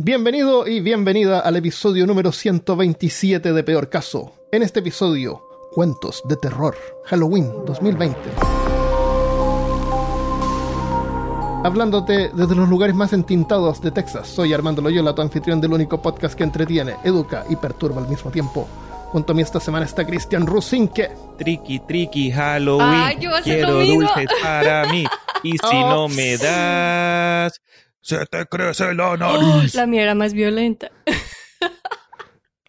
Bienvenido y bienvenida al episodio número 127 de Peor Caso. En este episodio, cuentos de terror, Halloween 2020. Hablándote desde los lugares más entintados de Texas, soy Armando Loyola, tu anfitrión del único podcast que entretiene, educa y perturba al mismo tiempo. Junto a mí esta semana está Cristian Rusinque. Tricky, tricky, Halloween. Ay, yo voy a hacer Quiero lo mismo. dulces para mí. Y si Oh. no me das, se te crece la Oh, nariz. la mía era más violenta.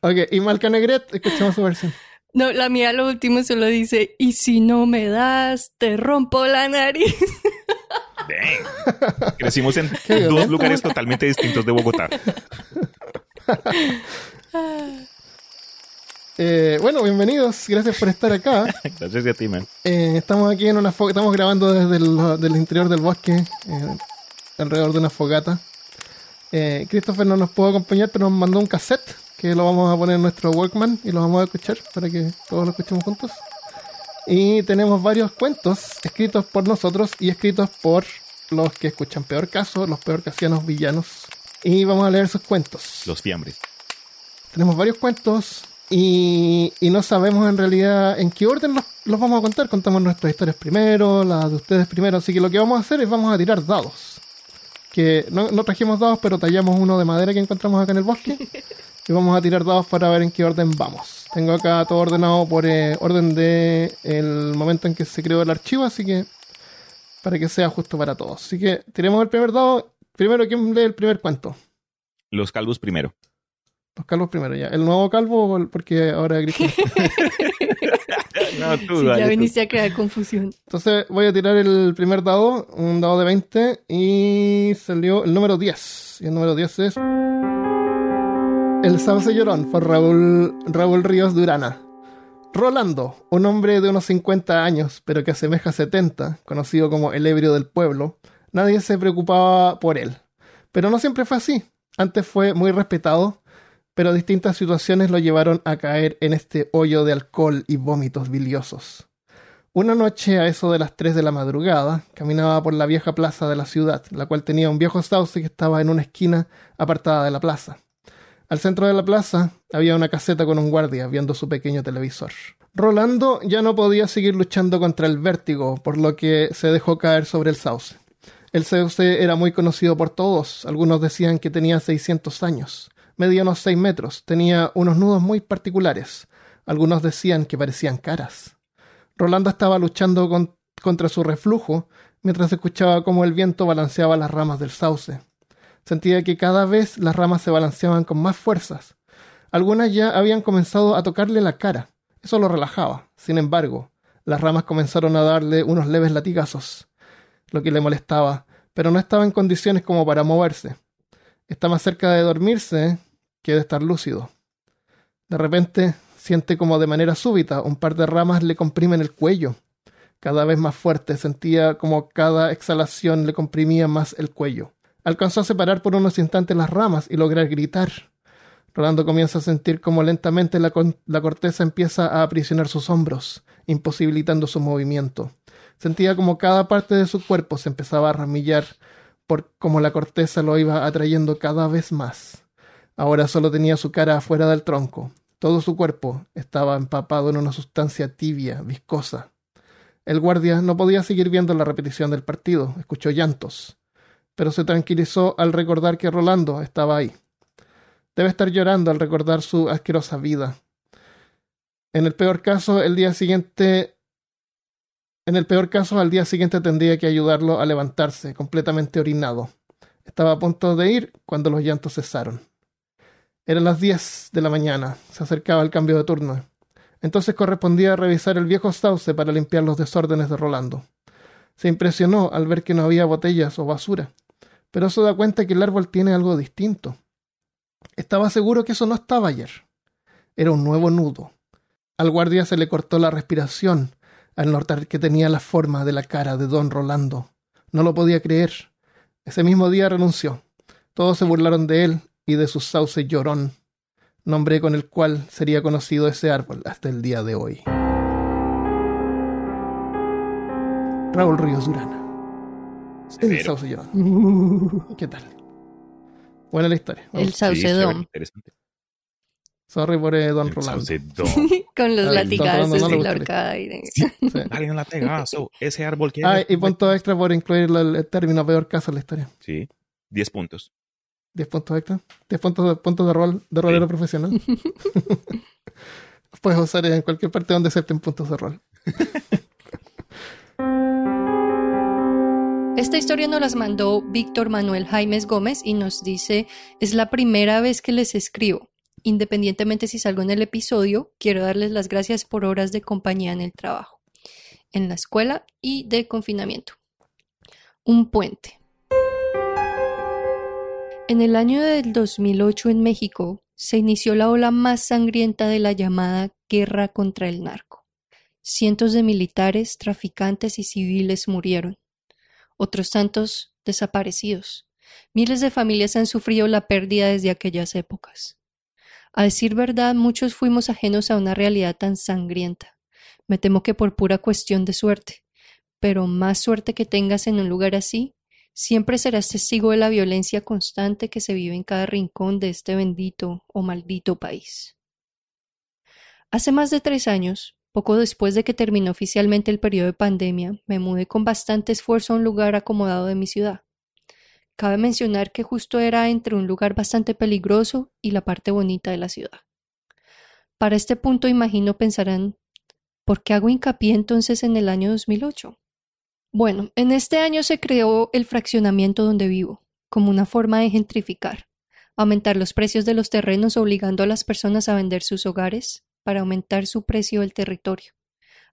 Ok, y Malca Negret, escuchamos su versión. No, la mía lo último solo dice, y si no me das, te rompo la nariz. Dang. Crecimos en Qué dos violento. lugares totalmente distintos de Bogotá. Eh, bueno, bienvenidos, gracias por estar acá. Gracias a ti, man. Eh, estamos aquí en una estamos grabando desde el del interior del bosque, eh, alrededor de una fogata. Eh, Christopher no nos pudo acompañar, pero nos mandó un cassette que lo vamos a poner en nuestro Walkman y lo vamos a escuchar para que todos lo escuchemos juntos. Y tenemos varios cuentos escritos por nosotros y escritos por los que escuchan Peor Caso, los peor casianos villanos. Y vamos a leer sus cuentos. Los fiambres. Tenemos varios cuentos y, y no sabemos en realidad en qué orden los, los vamos a contar. Contamos nuestras historias primero, las de ustedes primero. Así que lo que vamos a hacer es vamos a tirar dados. Que no, no trajimos dados, pero tallamos uno de madera que encontramos acá en el bosque. Y vamos a tirar dados para ver en qué orden vamos. Tengo acá todo ordenado por eh, orden de el momento en que se creó el archivo, así que para que sea justo para todos. Así que tiremos el primer dado. Primero, ¿quién lee el primer cuento? Los calvos primero. Los calvos primero ya. ¿El nuevo calvo porque ahora? No, tú, Sí, dale ya tú. viniste a crear confusión. Entonces voy a tirar el primer dado, un dado de 20, y salió el número 10. Y el número 10 es. El sauce llorón por Raúl, Raúl Ríos Durana. Rolando, un hombre de unos 50 años, pero que asemeja 70, conocido como el ebrio del pueblo, nadie se preocupaba por él. Pero no siempre fue así. Antes fue muy respetado, pero distintas situaciones lo llevaron a caer en este hoyo de alcohol y vómitos biliosos. Una noche a eso de las 3 de la madrugada, caminaba por la vieja plaza de la ciudad, la cual tenía un viejo sauce que estaba en una esquina apartada de la plaza. Al centro de la plaza había una caseta con un guardia viendo su pequeño televisor. Rolando ya no podía seguir luchando contra el vértigo, por lo que se dejó caer sobre el sauce. El sauce era muy conocido por todos, algunos decían que tenía 600 años, medía unos 6 metros, tenía unos nudos muy particulares, algunos decían que parecían caras. Rolando estaba luchando con- contra su reflujo mientras escuchaba cómo el viento balanceaba las ramas del sauce. Sentía que cada vez las ramas se balanceaban con más fuerzas. Algunas ya habían comenzado a tocarle la cara. Eso lo relajaba. Sin embargo, las ramas comenzaron a darle unos leves latigazos, lo que le molestaba, pero no estaba en condiciones como para moverse. Está más cerca de dormirse que de estar lúcido. De repente siente como de manera súbita un par de ramas le comprimen el cuello. Cada vez más fuerte sentía como cada exhalación le comprimía más el cuello. Alcanzó a separar por unos instantes las ramas y lograr gritar. Rolando comienza a sentir como lentamente la corteza empieza a aprisionar sus hombros, imposibilitando su movimiento. Sentía como cada parte de su cuerpo se empezaba a ramillar por como la corteza lo iba atrayendo cada vez más. Ahora solo tenía su cara afuera del tronco. Todo su cuerpo estaba empapado en una sustancia tibia, viscosa. El guardia no podía seguir viendo la repetición del partido, escuchó llantos, pero se tranquilizó al recordar que Rolando estaba ahí. Debe estar llorando al recordar su asquerosa vida. En el peor caso, el día siguiente en el peor caso, al día siguiente tendría que ayudarlo a levantarse, completamente orinado. Estaba a punto de ir cuando los llantos cesaron. Eran las diez de la mañana, se acercaba el cambio de turno. Entonces correspondía revisar el viejo sauce para limpiar los desórdenes de Rolando. Se impresionó al ver que no había botellas o basura. pero se da cuenta que el árbol tiene algo distinto. Estaba seguro que eso no estaba ayer. Era un nuevo nudo. Al guardia se le cortó la respiración al notar que tenía la forma de la cara de don Rolando. No lo podía creer. Ese mismo día renunció. Todos se burlaron de él y de su sauce llorón, nombre con el cual sería conocido ese árbol hasta el día de hoy. Raúl Ríos Durana. El sauce llorón. ¿Qué tal? Buena la historia. El Sí, chévere, saucedón. interesante. Sorry por eh, Don El Rolando. saucedón. Con los latigazos no la el- horcada. y de- Sí. Dale un latigazo. Ese árbol que. Ah, y punto extra por incluir el, el término peor caso en la historia. Sí, 10 puntos. 10 puntos extra. 10 puntos de, puntos de rol de rolero Sí. profesional. Puedes usar en cualquier parte donde acepten puntos de rol. Esta historia nos las mandó Víctor Manuel Jaimes Gómez y nos dice, es la primera vez que les escribo. Independientemente si salgo en el episodio, quiero darles las gracias por horas de compañía en el trabajo, en la escuela y de confinamiento. Un puente. En el año del 2008 en México se inició la ola más sangrienta de la llamada guerra contra el narco. Cientos de militares, traficantes y civiles murieron otros tantos desaparecidos. Miles de familias han sufrido la pérdida desde aquellas épocas. A decir verdad, muchos fuimos ajenos a una realidad tan sangrienta. Me temo que por pura cuestión de suerte. Pero más suerte que tengas en un lugar así, siempre serás testigo de la violencia constante que se vive en cada rincón de este bendito o maldito país. Hace más de tres años, poco después de que terminó oficialmente el periodo de pandemia, me mudé con bastante esfuerzo a un lugar acomodado de mi ciudad. Cabe mencionar que justo era entre un lugar bastante peligroso y la parte bonita de la ciudad. Para este punto imagino pensarán, ¿por qué hago hincapié entonces en el año 2008? Bueno, en este año se creó el fraccionamiento donde vivo, como una forma de gentrificar, aumentar los precios de los terrenos obligando a las personas a vender sus hogares, para aumentar su precio del territorio.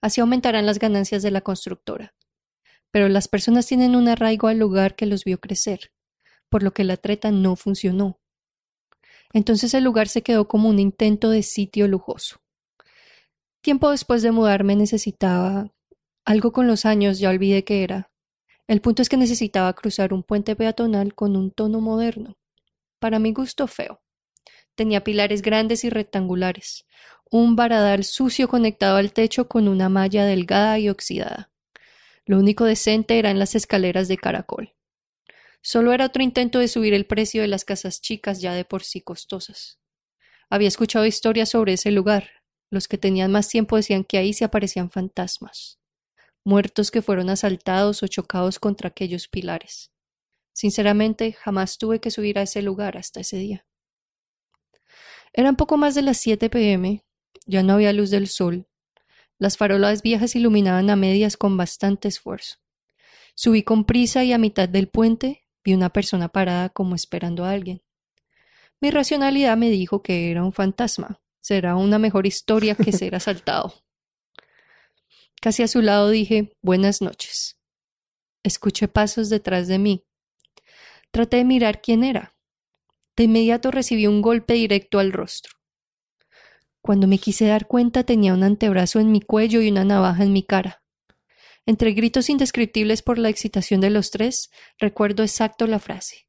Así aumentarán las ganancias de la constructora. Pero las personas tienen un arraigo al lugar que los vio crecer, por lo que la treta no funcionó. Entonces el lugar se quedó como un intento de sitio lujoso. Tiempo después de mudarme necesitaba algo con los años, ya olvidé qué era. El punto es que necesitaba cruzar un puente peatonal con un tono moderno. Para mi gusto feo. Tenía pilares grandes y rectangulares, un varadal sucio conectado al techo con una malla delgada y oxidada. Lo único decente eran las escaleras de caracol. Solo era otro intento de subir el precio de las casas chicas ya de por sí costosas. Había escuchado historias sobre ese lugar. Los que tenían más tiempo decían que ahí se aparecían fantasmas, muertos que fueron asaltados o chocados contra aquellos pilares. Sinceramente, jamás tuve que subir a ese lugar hasta ese día. Eran poco más de las 7 pm, ya no había luz del sol. Las farolas viejas iluminaban a medias con bastante esfuerzo. Subí con prisa y a mitad del puente vi una persona parada como esperando a alguien. Mi racionalidad me dijo que era un fantasma. Será una mejor historia que ser asaltado. Casi a su lado dije buenas noches. Escuché pasos detrás de mí. Traté de mirar quién era. De inmediato recibí un golpe directo al rostro. Cuando me quise dar cuenta tenía un antebrazo en mi cuello y una navaja en mi cara. Entre gritos indescriptibles por la excitación de los tres, recuerdo exacto la frase.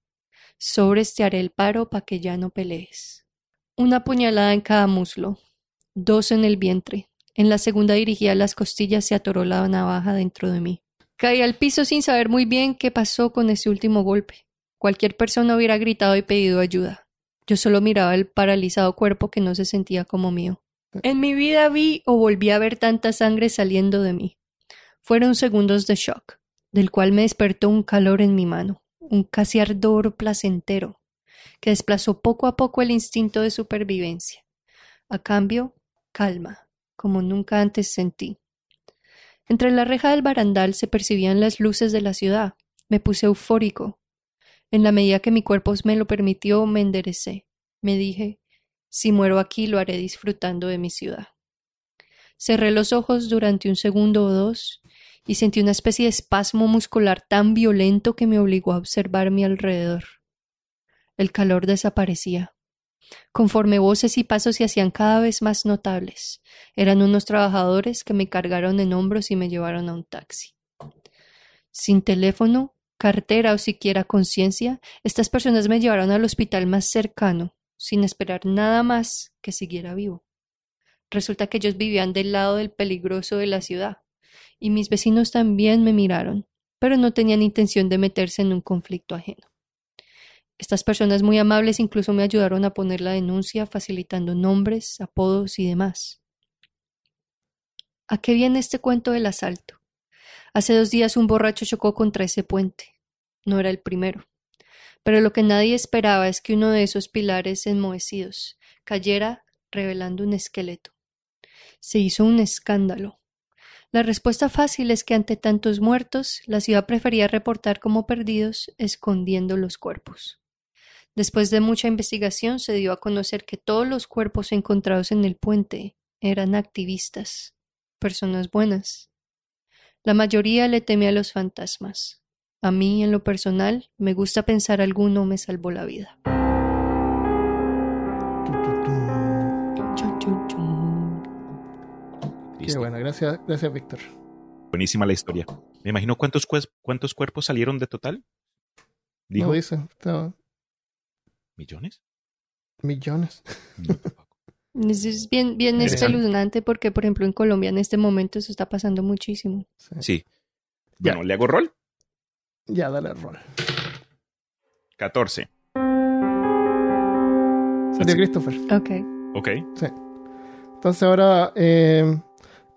Sobres te haré el paro pa' que ya no pelees. Una puñalada en cada muslo, dos en el vientre. En la segunda dirigida a las costillas se atoró la navaja dentro de mí. Caí al piso sin saber muy bien qué pasó con ese último golpe. Cualquier persona hubiera gritado y pedido ayuda. Yo solo miraba el paralizado cuerpo que no se sentía como mío. En mi vida vi o volví a ver tanta sangre saliendo de mí. Fueron segundos de shock, del cual me despertó un calor en mi mano, un casi ardor placentero, que desplazó poco a poco el instinto de supervivencia. A cambio, calma, como nunca antes sentí. Entre la reja del barandal se percibían las luces de la ciudad. Me puse eufórico. En la medida que mi cuerpo me lo permitió, me enderecé. Me dije, si muero aquí lo haré disfrutando de mi ciudad. Cerré los ojos durante un segundo o dos y sentí una especie de espasmo muscular tan violento que me obligó a observar mi alrededor. El calor desaparecía. Conforme voces y pasos se hacían cada vez más notables, eran unos trabajadores que me cargaron en hombros y me llevaron a un taxi. Sin teléfono, cartera o siquiera conciencia, estas personas me llevaron al hospital más cercano, sin esperar nada más que siguiera vivo. Resulta que ellos vivían del lado del peligroso de la ciudad, y mis vecinos también me miraron, pero no tenían intención de meterse en un conflicto ajeno. Estas personas muy amables incluso me ayudaron a poner la denuncia, facilitando nombres, apodos y demás. ¿A qué viene este cuento del asalto? Hace dos días un borracho chocó contra ese puente. No era el primero. Pero lo que nadie esperaba es que uno de esos pilares enmohecidos cayera revelando un esqueleto. Se hizo un escándalo. La respuesta fácil es que ante tantos muertos, la ciudad prefería reportar como perdidos, escondiendo los cuerpos. Después de mucha investigación se dio a conocer que todos los cuerpos encontrados en el puente eran activistas, personas buenas. La mayoría le teme a los fantasmas. A mí, en lo personal, me gusta pensar alguno me salvó la vida. Qué bueno, gracias, gracias Víctor. Buenísima la historia. Me imagino cuántos, cuántos cuerpos salieron de total. ¿Dijo? No dice, estaba... ¿Millones? Millones. es bien, bien espeluznante porque, por ejemplo, en Colombia en este momento eso está pasando muchísimo. Sí. Bueno, ¿le hago rol? Ya, dale rol. 14. Salió Christopher. Ok. Ok. Sí. Entonces ahora, eh,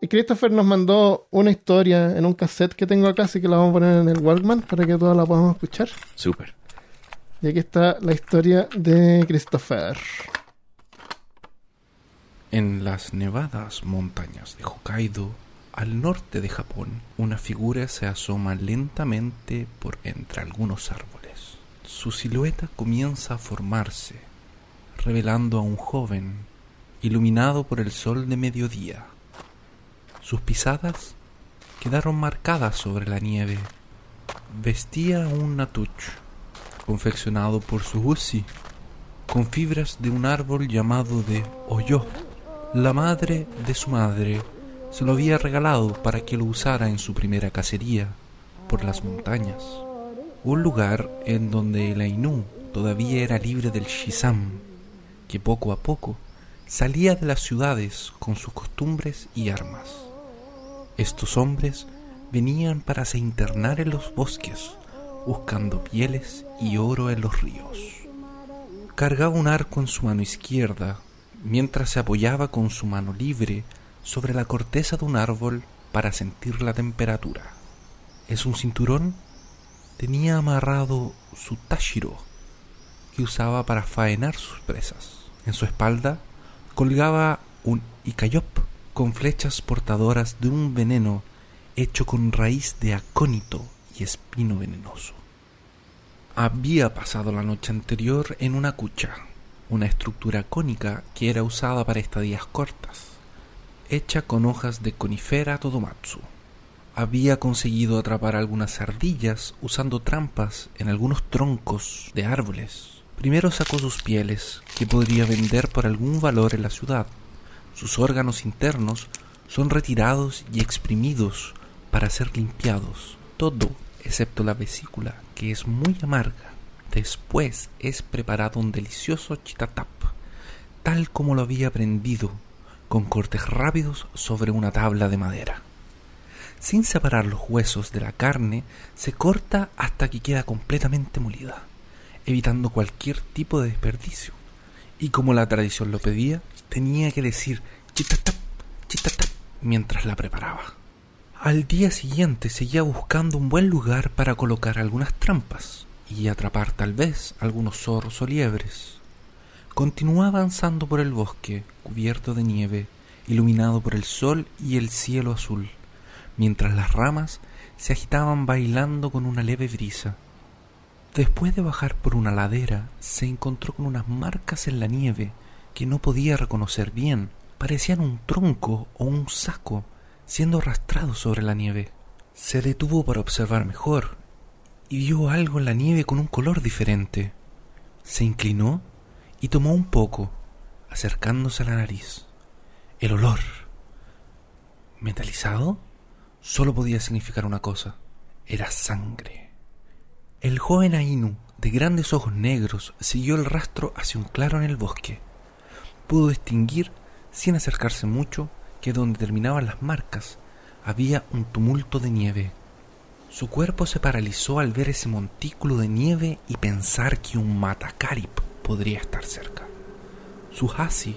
Christopher nos mandó una historia en un cassette que tengo acá, así que la vamos a poner en el Walkman para que todos la podamos escuchar. Súper. Y aquí está la historia de Christopher. En las nevadas montañas de Hokkaido, al norte de Japón, una figura se asoma lentamente por entre algunos árboles. Su silueta comienza a formarse, revelando a un joven, iluminado por el sol de mediodía. Sus pisadas quedaron marcadas sobre la nieve. Vestía un natuch, confeccionado por su Suhusi, con fibras de un árbol llamado de Oyo. La madre de su madre se lo había regalado para que lo usara en su primera cacería por las montañas, un lugar en donde el Ainu todavía era libre del Shizam, que poco a poco salía de las ciudades con sus costumbres y armas. Estos hombres venían para se internar en los bosques, buscando pieles y oro en los ríos. Cargaba un arco en su mano izquierda, mientras se apoyaba con su mano libre sobre la corteza de un árbol para sentir la temperatura. Es un cinturón tenía amarrado su tashiro, que usaba para faenar sus presas. En su espalda colgaba un ikayop con flechas portadoras de un veneno hecho con raíz de acónito espino venenoso. Había pasado la noche anterior en una cucha, una estructura cónica que era usada para estadías cortas, hecha con hojas de conifera todomatsu. Había conseguido atrapar algunas ardillas usando trampas en algunos troncos de árboles. Primero sacó sus pieles, que podría vender por algún valor en la ciudad. Sus órganos internos son retirados y exprimidos para ser limpiados. Todo, excepto la vesícula, que es muy amarga. Después es preparado un delicioso chitatap, tal como lo había aprendido, con cortes rápidos sobre una tabla de madera. Sin separar los huesos de la carne, se corta hasta que queda completamente molida, evitando cualquier tipo de desperdicio. Y como la tradición lo pedía, tenía que decir chitatap, chitatap mientras la preparaba. Al día siguiente seguía buscando un buen lugar para colocar algunas trampas y atrapar tal vez algunos zorros o liebres. Continuó avanzando por el bosque, cubierto de nieve, iluminado por el sol y el cielo azul, mientras las ramas se agitaban bailando con una leve brisa. Después de bajar por una ladera, se encontró con unas marcas en la nieve que no podía reconocer bien. Parecían un tronco o un saco siendo arrastrados sobre la nieve. Se detuvo para observar mejor y vio algo en la nieve con un color diferente. Se inclinó y tomó un poco, acercándose a la nariz. El olor, metalizado, solo podía significar una cosa. Era sangre. El joven Ainu, de grandes ojos negros, siguió el rastro hacia un claro en el bosque. Pudo distinguir, sin acercarse mucho, que donde terminaban las marcas había un tumulto de nieve. Su cuerpo se paralizó al ver ese montículo de nieve y pensar que un matacarip podría estar cerca. Su hasi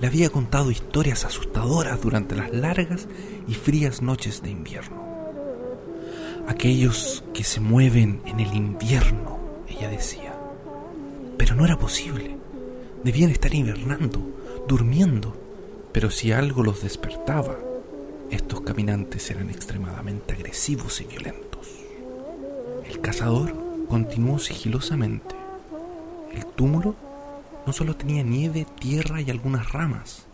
le había contado historias asustadoras durante las largas y frías noches de invierno. Aquellos que se mueven en el invierno, ella decía. Pero no era posible. Debían estar hibernando, durmiendo. Pero si algo los despertaba, estos caminantes eran extremadamente agresivos y violentos. El cazador continuó sigilosamente. El túmulo no solo tenía nieve, tierra y algunas ramas.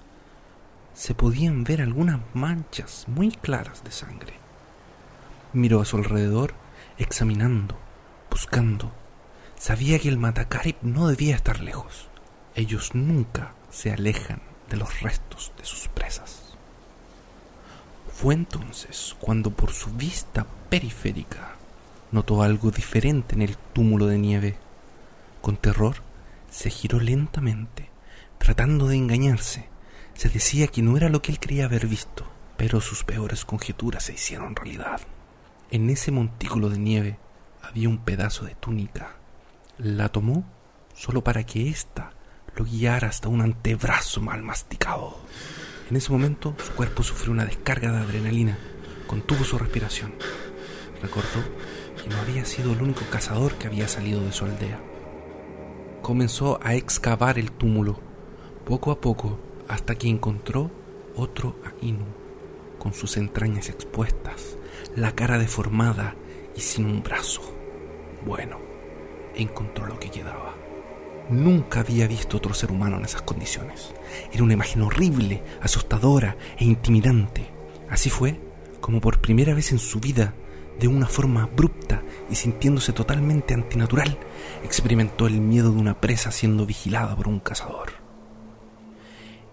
Se podían ver algunas manchas muy claras de sangre. Miró a su alrededor, examinando, buscando. Sabía que el Matacarip no debía estar lejos. Ellos nunca se alejan de los restos de sus presas. Fue entonces cuando por su vista periférica notó algo diferente en el túmulo de nieve. Con terror se giró lentamente, tratando de engañarse. Se decía que no era lo que él creía haber visto, pero sus peores conjeturas se hicieron realidad. En ese montículo de nieve había un pedazo de túnica. La tomó solo para que ésta lo guiara hasta un antebrazo mal masticado. En ese momento su cuerpo sufrió una descarga de adrenalina, contuvo su respiración. Recordó que no había sido el único cazador que había salido de su aldea. Comenzó a excavar el túmulo, poco a poco, hasta que encontró otro Ainu, con sus entrañas expuestas, la cara deformada y sin un brazo. Bueno, encontró lo que quedaba. Nunca había visto otro ser humano en esas condiciones. Era una imagen horrible, asustadora e intimidante. Así fue como por primera vez en su vida, de una forma abrupta y sintiéndose totalmente antinatural, experimentó el miedo de una presa siendo vigilada por un cazador.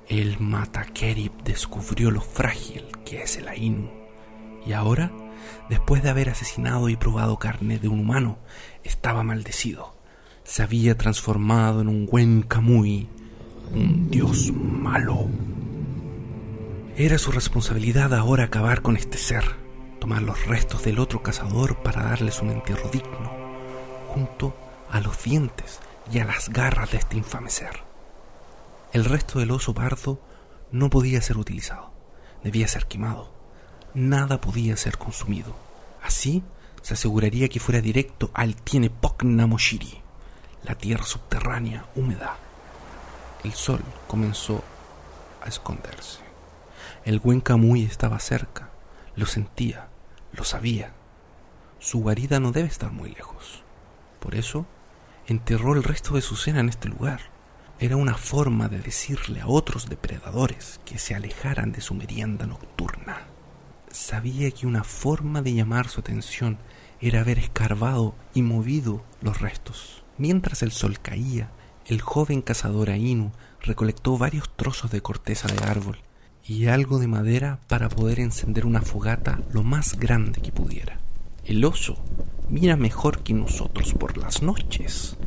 El Matakerib descubrió lo frágil que es el Ainu, y ahora, después de haber asesinado y probado carne de un humano, estaba maldecido. Se había transformado en un buen Kamui, un dios malo. Era su responsabilidad ahora acabar con este ser, tomar los restos del otro cazador para darles un entierro digno, junto a los dientes y a las garras de este infame ser. El resto del oso pardo no podía ser utilizado, debía ser quemado. Nada podía ser consumido. Así se aseguraría que fuera directo al Tiene Namoshiri, la tierra subterránea húmeda. El sol comenzó a esconderse. El buen Camuy estaba cerca, lo sentía, lo sabía. Su guarida no debe estar muy lejos. Por eso, enterró el resto de su cena en este lugar. Era una forma de decirle a otros depredadores que se alejaran de su merienda nocturna. Sabía que una forma de llamar su atención era haber escarbado y movido los restos. Mientras el sol caía, el joven cazador Ainu recolectó varios trozos de corteza de árbol y algo de madera para poder encender una fogata lo más grande que pudiera. El oso mira mejor que nosotros por las noches,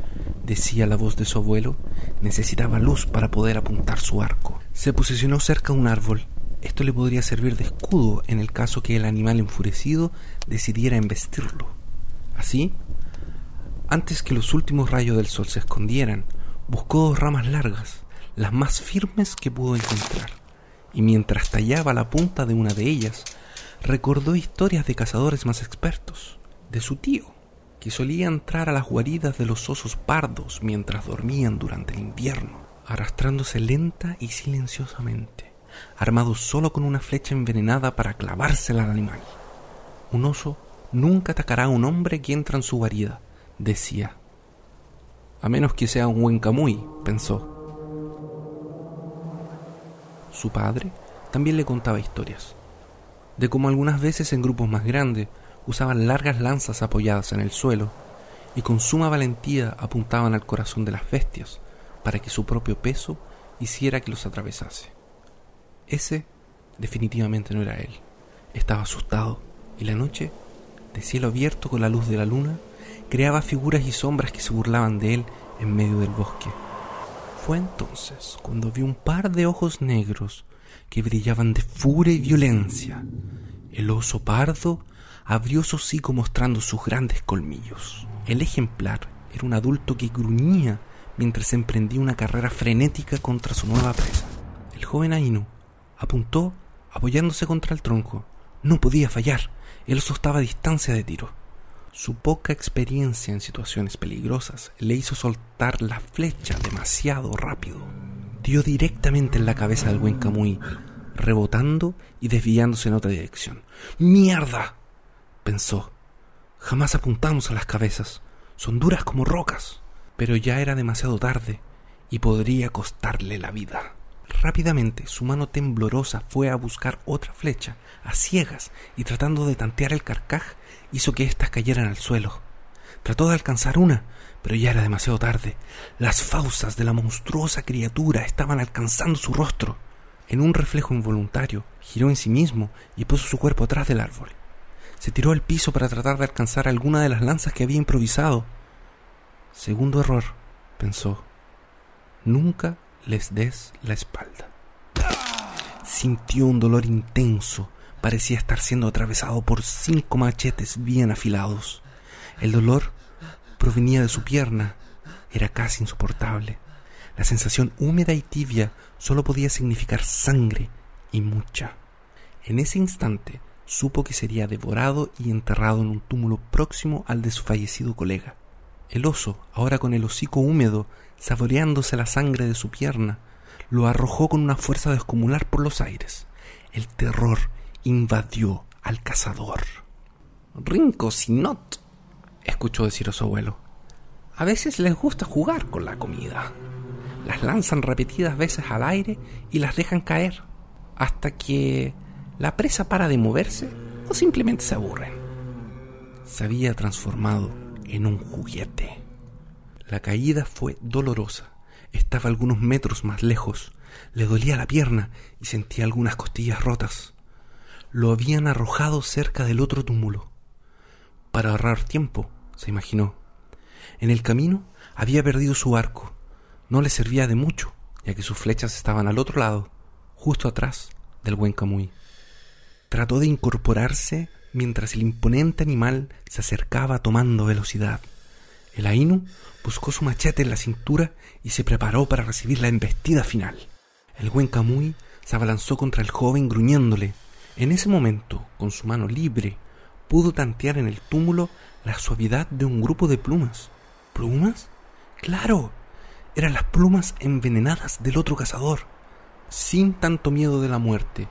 decía la voz de su abuelo. Necesitaba luz para poder apuntar su arco. Se posicionó cerca de un árbol. Esto le podría servir de escudo en el caso que el animal enfurecido decidiera embestirlo. Así, antes que los últimos rayos del sol se escondieran, buscó dos ramas largas, las más firmes que pudo encontrar y mientras tallaba la punta de una de ellas, recordó historias de cazadores más expertos, de su tío, que solía entrar a las guaridas de los osos pardos mientras dormían durante el invierno, arrastrándose lenta y silenciosamente, armado solo con una flecha envenenada para clavársela al animal. Un oso nunca atacará a un hombre que entra en su guarida, decía. A menos que sea un buen camuy, pensó. Su padre también le contaba historias. de cómo algunas veces en grupos más grandes usaban largas lanzas apoyadas en el suelo y con suma valentía apuntaban al corazón de las bestias para que su propio peso hiciera que los atravesase. Ese definitivamente no era él. Estaba asustado y la noche, de cielo abierto con la luz de la luna, creaba figuras y sombras que se burlaban de él en medio del bosque. Fue entonces cuando vi un par de ojos negros que brillaban de furia y violencia. El oso pardo abrió su hocico mostrando sus grandes colmillos. El ejemplar era un adulto que gruñía mientras emprendía una carrera frenética contra su nueva presa. El joven Ainu apuntó apoyándose contra el tronco. No podía fallar. El oso estaba a distancia de tiro. Su poca experiencia en situaciones peligrosas le hizo soltar la flecha demasiado rápido. Dio directamente en la cabeza del buen Camuy, rebotando y desviándose en otra dirección. ¡Mierda! pensó. Jamás apuntamos a las cabezas. Son duras como rocas. Pero ya era demasiado tarde y podría costarle la vida. Rápidamente su mano temblorosa fue a buscar otra flecha, a ciegas, y tratando de tantear el carcaj, hizo que éstas cayeran al suelo. Trató de alcanzar una, pero ya era demasiado tarde. Las fauces de la monstruosa criatura estaban alcanzando su rostro. En un reflejo involuntario, giró en sí mismo y puso su cuerpo atrás del árbol. Se tiró al piso para tratar de alcanzar alguna de las lanzas que había improvisado. Segundo error, pensó. Nunca les des la espalda. Sintió un dolor intenso. Parecía estar siendo atravesado por cinco machetes bien afilados. El dolor provenía de su pierna. Era casi insoportable. La sensación húmeda y tibia solo podía significar sangre y mucha. En ese instante supo que sería devorado y enterrado en un túmulo próximo al de su fallecido colega. El oso, ahora con el hocico húmedo, saboreándose la sangre de su pierna, lo arrojó con una fuerza descomunal por los aires. El terror invadió al cazador. Rinco Sinot, escuchó decir a su abuelo. A veces les gusta jugar con la comida. Las lanzan repetidas veces al aire y las dejan caer, hasta que la presa para de moverse o simplemente se aburren. Se había transformado en un juguete. La caída fue dolorosa. Estaba algunos metros más lejos. Le dolía la pierna y sentía algunas costillas rotas. Lo habían arrojado cerca del otro túmulo. Para ahorrar tiempo, se imaginó. En el camino había perdido su arco. No le servía de mucho, ya que sus flechas estaban al otro lado, justo atrás del buen Camuy. Trató de incorporarse mientras el imponente animal se acercaba tomando velocidad. El Ainu buscó su machete en la cintura y se preparó para recibir la embestida final. El buen Camuy se abalanzó contra el joven gruñéndole. En ese momento, con su mano libre, pudo tantear en el túmulo la suavidad de un grupo de plumas. ¿Plumas? Claro, eran las plumas envenenadas del otro cazador. Sin tanto miedo de la muerte,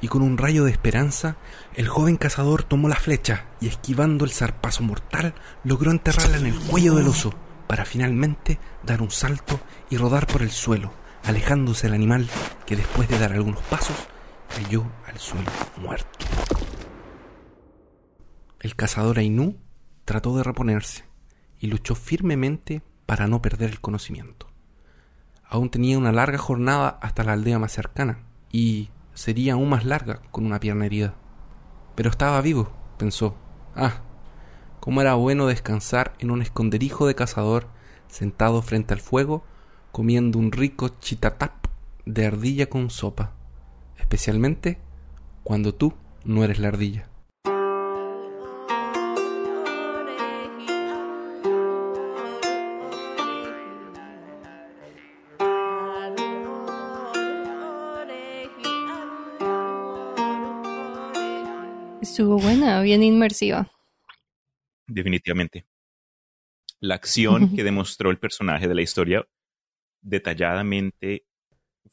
y con un rayo de esperanza, el joven cazador tomó la flecha y esquivando el zarpazo mortal, logró enterrarla en el cuello del oso, para finalmente dar un salto y rodar por el suelo, alejándose del animal que después de dar algunos pasos cayó al suelo muerto. El cazador Ainú trató de reponerse y luchó firmemente para no perder el conocimiento. Aún tenía una larga jornada hasta la aldea más cercana y sería aún más larga con una pierna herida. Pero estaba vivo, pensó. Ah, cómo era bueno descansar en un esconderijo de cazador sentado frente al fuego comiendo un rico chitatap de ardilla con sopa, especialmente cuando tú no eres la ardilla. Estuvo buena, bien inmersiva. Definitivamente. La acción que demostró el personaje de la historia detalladamente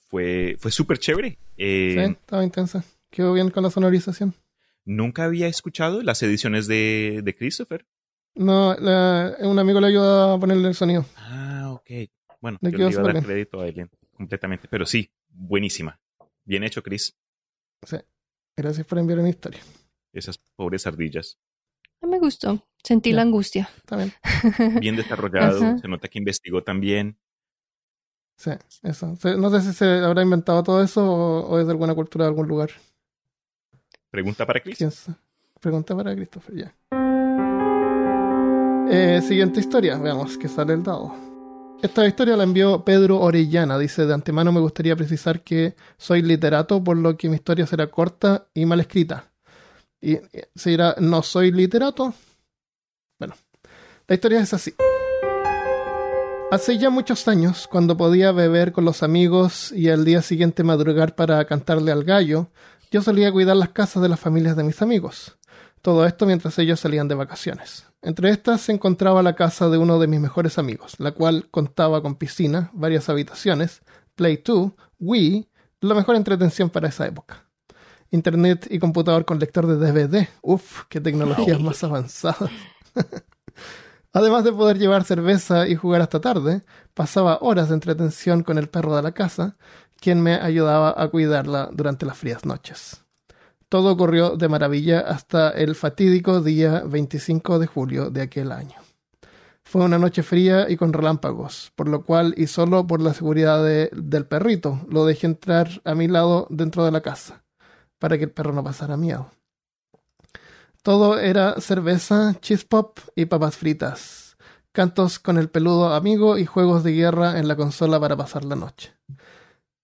fue, fue súper chévere. Eh, Sí, estaba intensa. Quedó bien con la sonorización. Nunca había escuchado las ediciones de, de Christopher. No, la- un amigo le ayuda a ponerle el sonido. Ah, ok. Bueno, Le yo le iba a dar bien. crédito a él completamente. Pero sí, buenísima. Bien hecho, Chris. Sí. Gracias por enviar una historia. Esas pobres ardillas. No me gustó. Sentí Ya. la angustia. También. Bien desarrollado. Ajá. Se nota que investigó también. Sí, eso. No sé si se habrá inventado todo eso o, o es de alguna cultura de algún lugar. Pregunta para Chris. ¿Quién sabe? Pregunta para Christopher, ya. Eh, siguiente historia, veamos que sale el dado. Esta historia la envió Pedro Orellana. Dice: De antemano me gustaría precisar que soy literato, por lo que mi historia será corta y mal escrita. Y se dirá: No soy literato. Bueno, la historia es así. Hace ya muchos años, cuando podía beber con los amigos y al día siguiente madrugar para cantarle al gallo, yo solía cuidar las casas de las familias de mis amigos. Todo esto mientras ellos salían de vacaciones. Entre estas se encontraba la casa de uno de mis mejores amigos, la cual contaba con piscina, varias habitaciones, Play 2, Wii, la mejor entretención para esa época. Internet y computador con lector de DVD. Uf, qué tecnologías más avanzadas. Además de poder llevar cerveza y jugar hasta tarde, pasaba horas de entretención con el perro de la casa, quien me ayudaba a cuidarla durante las frías noches. Todo ocurrió de maravilla hasta el fatídico día 25 de julio de aquel año. Fue una noche fría y con relámpagos, por lo cual, y solo por la seguridad de- del perrito, lo dejé entrar a mi lado dentro de la casa, para que el perro no pasara miedo. Todo era cerveza, cheese pop y papas fritas, cantos con el peludo amigo y juegos de guerra en la consola para pasar la noche.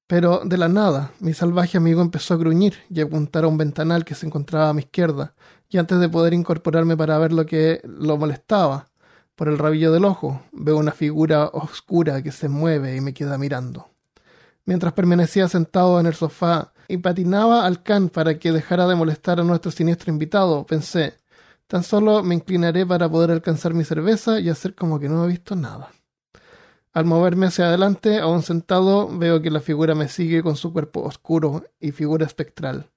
Pero de la nada, mi salvaje amigo empezó a gruñir y apuntar a un ventanal que se encontraba a mi izquierda, y antes de poder incorporarme para ver lo que lo molestaba, por el rabillo del ojo, veo una figura oscura que se mueve y me queda mirando. Mientras permanecía sentado en el sofá y patinaba al can para que dejara de molestar a nuestro siniestro invitado, pensé, tan solo me inclinaré para poder alcanzar mi cerveza y hacer como que no he visto nada. Al moverme hacia adelante, aún sentado, veo que la figura me sigue con su cuerpo oscuro y figura espectral.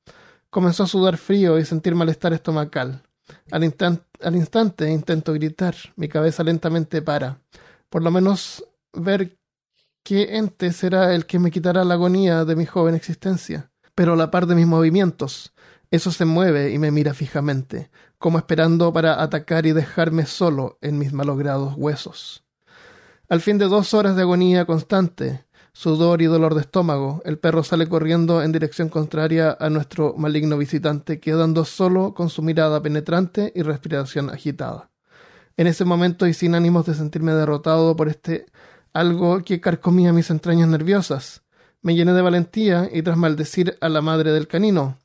Comenzó a sudar frío y sentir malestar estomacal. Al, al instante intento gritar, mi cabeza lentamente para. Por lo menos ver qué ente será el que me quitará la agonía de mi joven existencia. Pero a la par de mis movimientos, eso se mueve y me mira fijamente, como esperando para atacar y dejarme solo en mis malogrados huesos. Al fin de dos horas de agonía constante, sudor y dolor de estómago, el perro sale corriendo en dirección contraria a nuestro maligno visitante, quedando solo con su mirada penetrante y respiración agitada. En ese momento y sin ánimos de sentirme derrotado por este algo que carcomía mis entrañas nerviosas, me llené de valentía y tras maldecir a la madre del canino,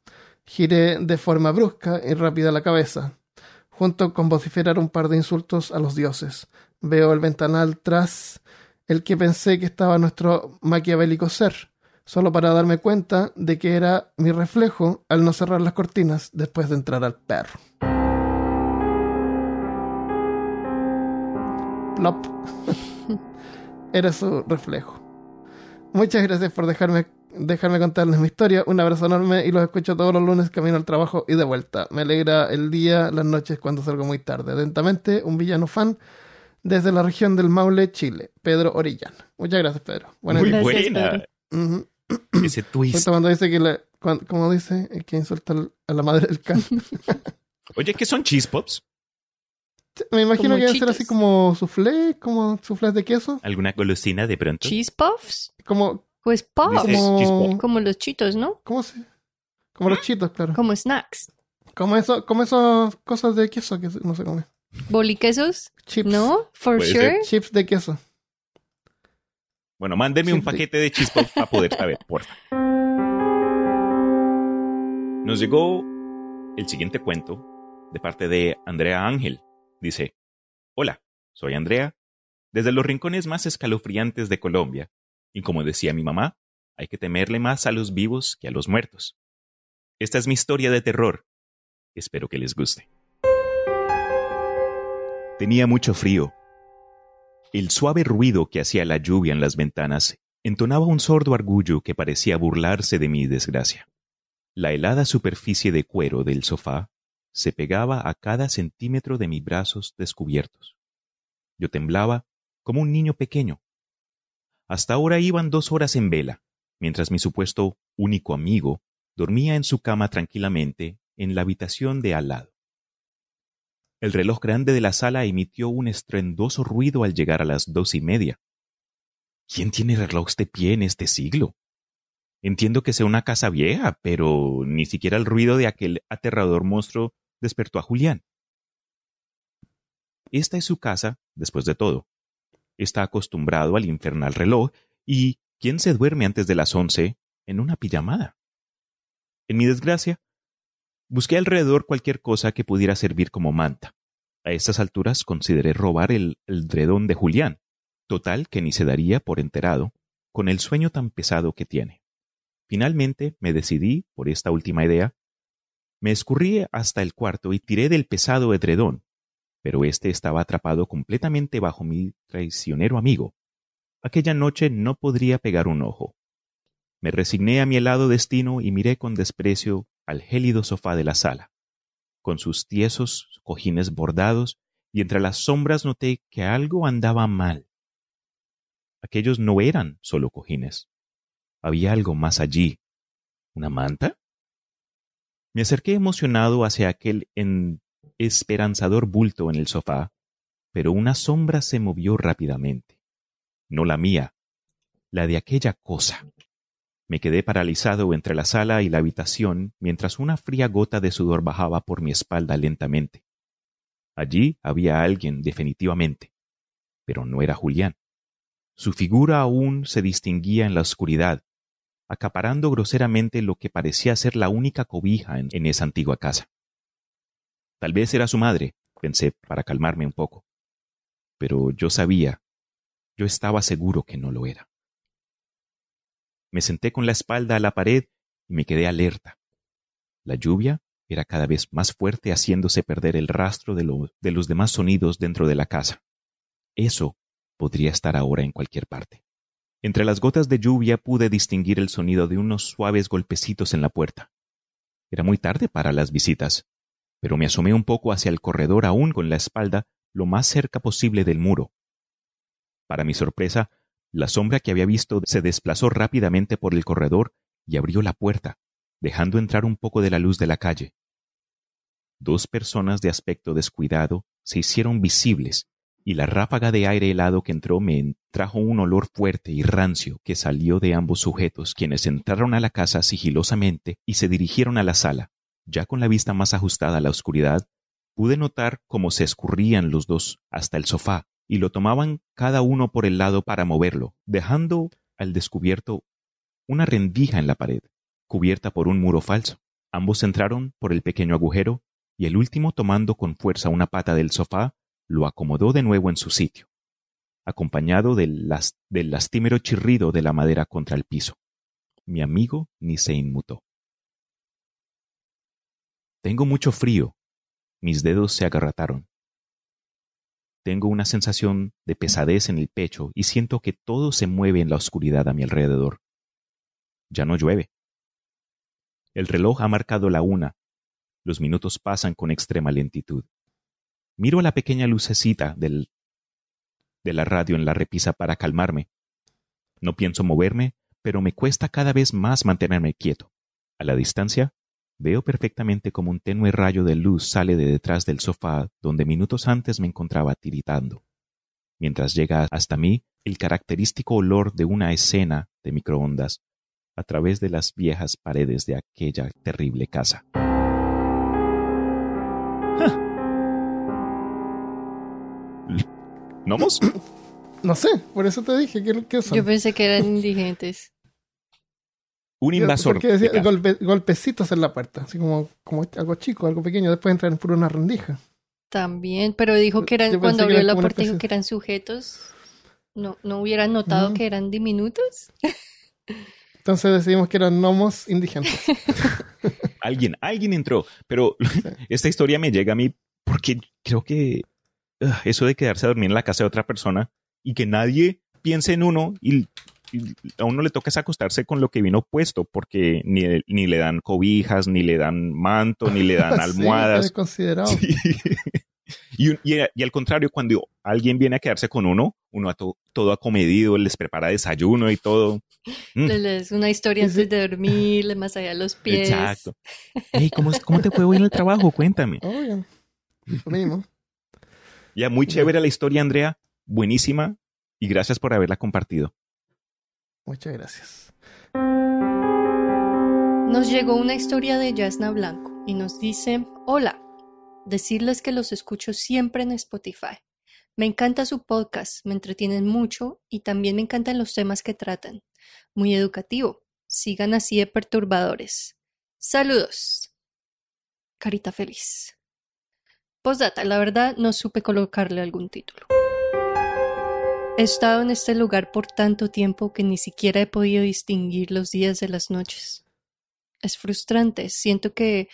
giré de forma brusca y rápida la cabeza, junto con vociferar un par de insultos a los dioses. Veo el ventanal tras el que pensé que estaba nuestro maquiavélico ser, solo para darme cuenta de que era mi reflejo al no cerrar las cortinas después de entrar al perro. Plop. era su reflejo. Muchas gracias por dejarme, dejarme contarles mi historia. Un abrazo enorme y los escucho todos los lunes camino al trabajo y de vuelta. Me alegra el día, las noches cuando salgo muy tarde. Atentamente, un villano fan desde la región del Maule, Chile, Pedro Orellana. Muchas gracias, Pedro. Buenas Muy. Gracias, buena. Pedro. Ujú. Ese twist. Cuando dice que le, cuan- como dice, que a la madre del can. Oye, ¿qué son cheese pops? Me imagino que debe ser chitos. así como soufflé, como soufflés de queso. ¿Alguna golosina de pronto? ¿Cheese puffs? Como, Pues puffs. Como, los chitos, ¿no? ¿cómo se? Como los chitos, claro. Como snacks. Como eso, como esas cosas de queso que no se come. ¿Boliquesos? Chips. ¿No? For sure. ser. Chips de queso. Bueno, mándenme Sí, un paquete de cheese pops para poder saber, porfa. Nos llegó el siguiente cuento de parte de Andrea Ángel. Dice, Hola, soy Andrea, desde los rincones más escalofriantes de Colombia, y como decía mi mamá, hay que temerle más a los vivos que a los muertos. Esta es mi historia de terror. Espero que les guste. Tenía mucho frío. El suave ruido que hacía la lluvia en las ventanas entonaba un sordo argullo que parecía burlarse de mi desgracia. La helada superficie de cuero del sofá se pegaba a cada centímetro de mis brazos descubiertos. Yo temblaba como un niño pequeño. Hasta ahora iban dos horas en vela, mientras mi supuesto único amigo dormía en su cama tranquilamente en la habitación de al lado. El reloj grande de la sala emitió un estruendoso ruido al llegar a las dos y media. ¿Quién tiene relojes de pie en este siglo? Entiendo que sea una casa vieja, pero ni siquiera el ruido de aquel aterrador monstruo despertó a Julián. Esta es su casa, después de todo. Está acostumbrado al infernal reloj y ¿quién se duerme antes de las once en una pijamada? En mi desgracia, busqué alrededor cualquier cosa que pudiera servir como manta. A estas alturas consideré robar el, el dredón de Julián, total que ni se daría por enterado, con el sueño tan pesado que tiene. Finalmente me decidí por esta última idea. Me escurrí hasta el cuarto y tiré del pesado edredón, pero éste estaba atrapado completamente bajo mi traicionero amigo. Aquella noche no podría pegar un ojo. Me resigné a mi helado destino y miré con desprecio al gélido sofá de la sala. Con sus tiesos cojines bordados, y entre las sombras noté que algo andaba mal. Aquellos no eran solo cojines. Había algo más allí. ¿Una manta? Me acerqué emocionado hacia aquel esperanzador bulto en el sofá, pero una sombra se movió rápidamente. No la mía, la de aquella cosa. Me quedé paralizado entre la sala y la habitación mientras una fría gota de sudor bajaba por mi espalda lentamente. Allí había alguien definitivamente, pero no era Julián. Su figura aún se distinguía en la oscuridad, acaparando groseramente lo que parecía ser la única cobija en, esa antigua casa. Tal vez era su madre, pensé para calmarme un poco. Pero yo sabía, yo estaba seguro que no lo era. Me senté con la espalda a la pared y me quedé alerta. La lluvia era cada vez más fuerte haciéndose perder el rastro de, los demás sonidos dentro de la casa. Eso podría estar ahora en cualquier parte. Entre las gotas de lluvia pude distinguir el sonido de unos suaves golpecitos en la puerta. Era muy tarde para las visitas, pero me asomé un poco hacia el corredor aún con la espalda lo más cerca posible del muro. Para mi sorpresa, la sombra que había visto se desplazó rápidamente por el corredor y abrió la puerta, dejando entrar un poco de la luz de la calle. Dos personas de aspecto descuidado se hicieron visibles y la ráfaga de aire helado que entró me trajo un olor fuerte y rancio que salió de ambos sujetos, quienes entraron a la casa sigilosamente y se dirigieron a la sala. Ya con la vista más ajustada a la oscuridad, pude notar cómo se escurrían los dos hasta el sofá y lo tomaban cada uno por el lado para moverlo, dejando al descubierto una rendija en la pared, cubierta por un muro falso. Ambos entraron por el pequeño agujero y el último tomando con fuerza una pata del sofá lo acomodó de nuevo en su sitio, acompañado del, lastimero chirrido de la madera contra el piso. Mi amigo ni se inmutó. Tengo mucho frío. Mis dedos se agarrataron. Tengo una sensación de pesadez en el pecho y siento que todo se mueve en la oscuridad a mi alrededor. Ya no llueve. El reloj ha marcado la una. Los minutos pasan con extrema lentitud. Miro a la pequeña lucecita de la radio en la repisa para calmarme. No pienso moverme, pero me cuesta cada vez más mantenerme quieto. A la distancia, veo perfectamente como un tenue rayo de luz sale de detrás del sofá donde minutos antes me encontraba tiritando. Mientras llega hasta mí el característico olor de una escena de microondas a través de las viejas paredes de aquella terrible casa. ¿Nomos? No sé, por eso te dije que, son. Yo pensé que eran indigentes. Un invasor. golpecitos en la puerta, así como, como algo chico, algo pequeño, después entran por una rendija. También, pero dijo que eran, cuando abrió la puerta dijo que eran sujetos. No, no hubieran notado que eran diminutos. Entonces decidimos que eran gnomos indigentes. alguien, alguien entró, pero esta historia me llega a mí porque creo que eso de quedarse a dormir en la casa de otra persona y que nadie piense en uno y, a uno le toca acostarse con lo que vino puesto, porque ni, ni le dan cobijas, ni le dan manto, ni le dan almohadas. considerado. Y, y, y al contrario, cuando alguien viene a quedarse con uno, uno a to- todo acomedido, les prepara desayuno y todo. Mm, una historia antes de dormir, le masajea los pies. Exacto. Hey, ¿cómo, es- ¿Cómo te fue hoy en el trabajo? Cuéntame. Obvio. Lo mínimo. Ya, muy chévere la historia, Andrea. Buenísima. Y gracias por haberla compartido. Muchas gracias. Nos llegó una historia de Yasna Blanco y nos dice, hola, decirles que los escucho siempre en Spotify. Me encanta su podcast, me entretienen mucho y también me encantan los temas que tratan. Muy educativo. Sigan así de perturbadores. Saludos. Carita feliz. Postdata, la verdad no supe colocarle algún título. He estado en este lugar por tanto tiempo que ni siquiera he podido distinguir los días de las noches. Es frustrante, siento que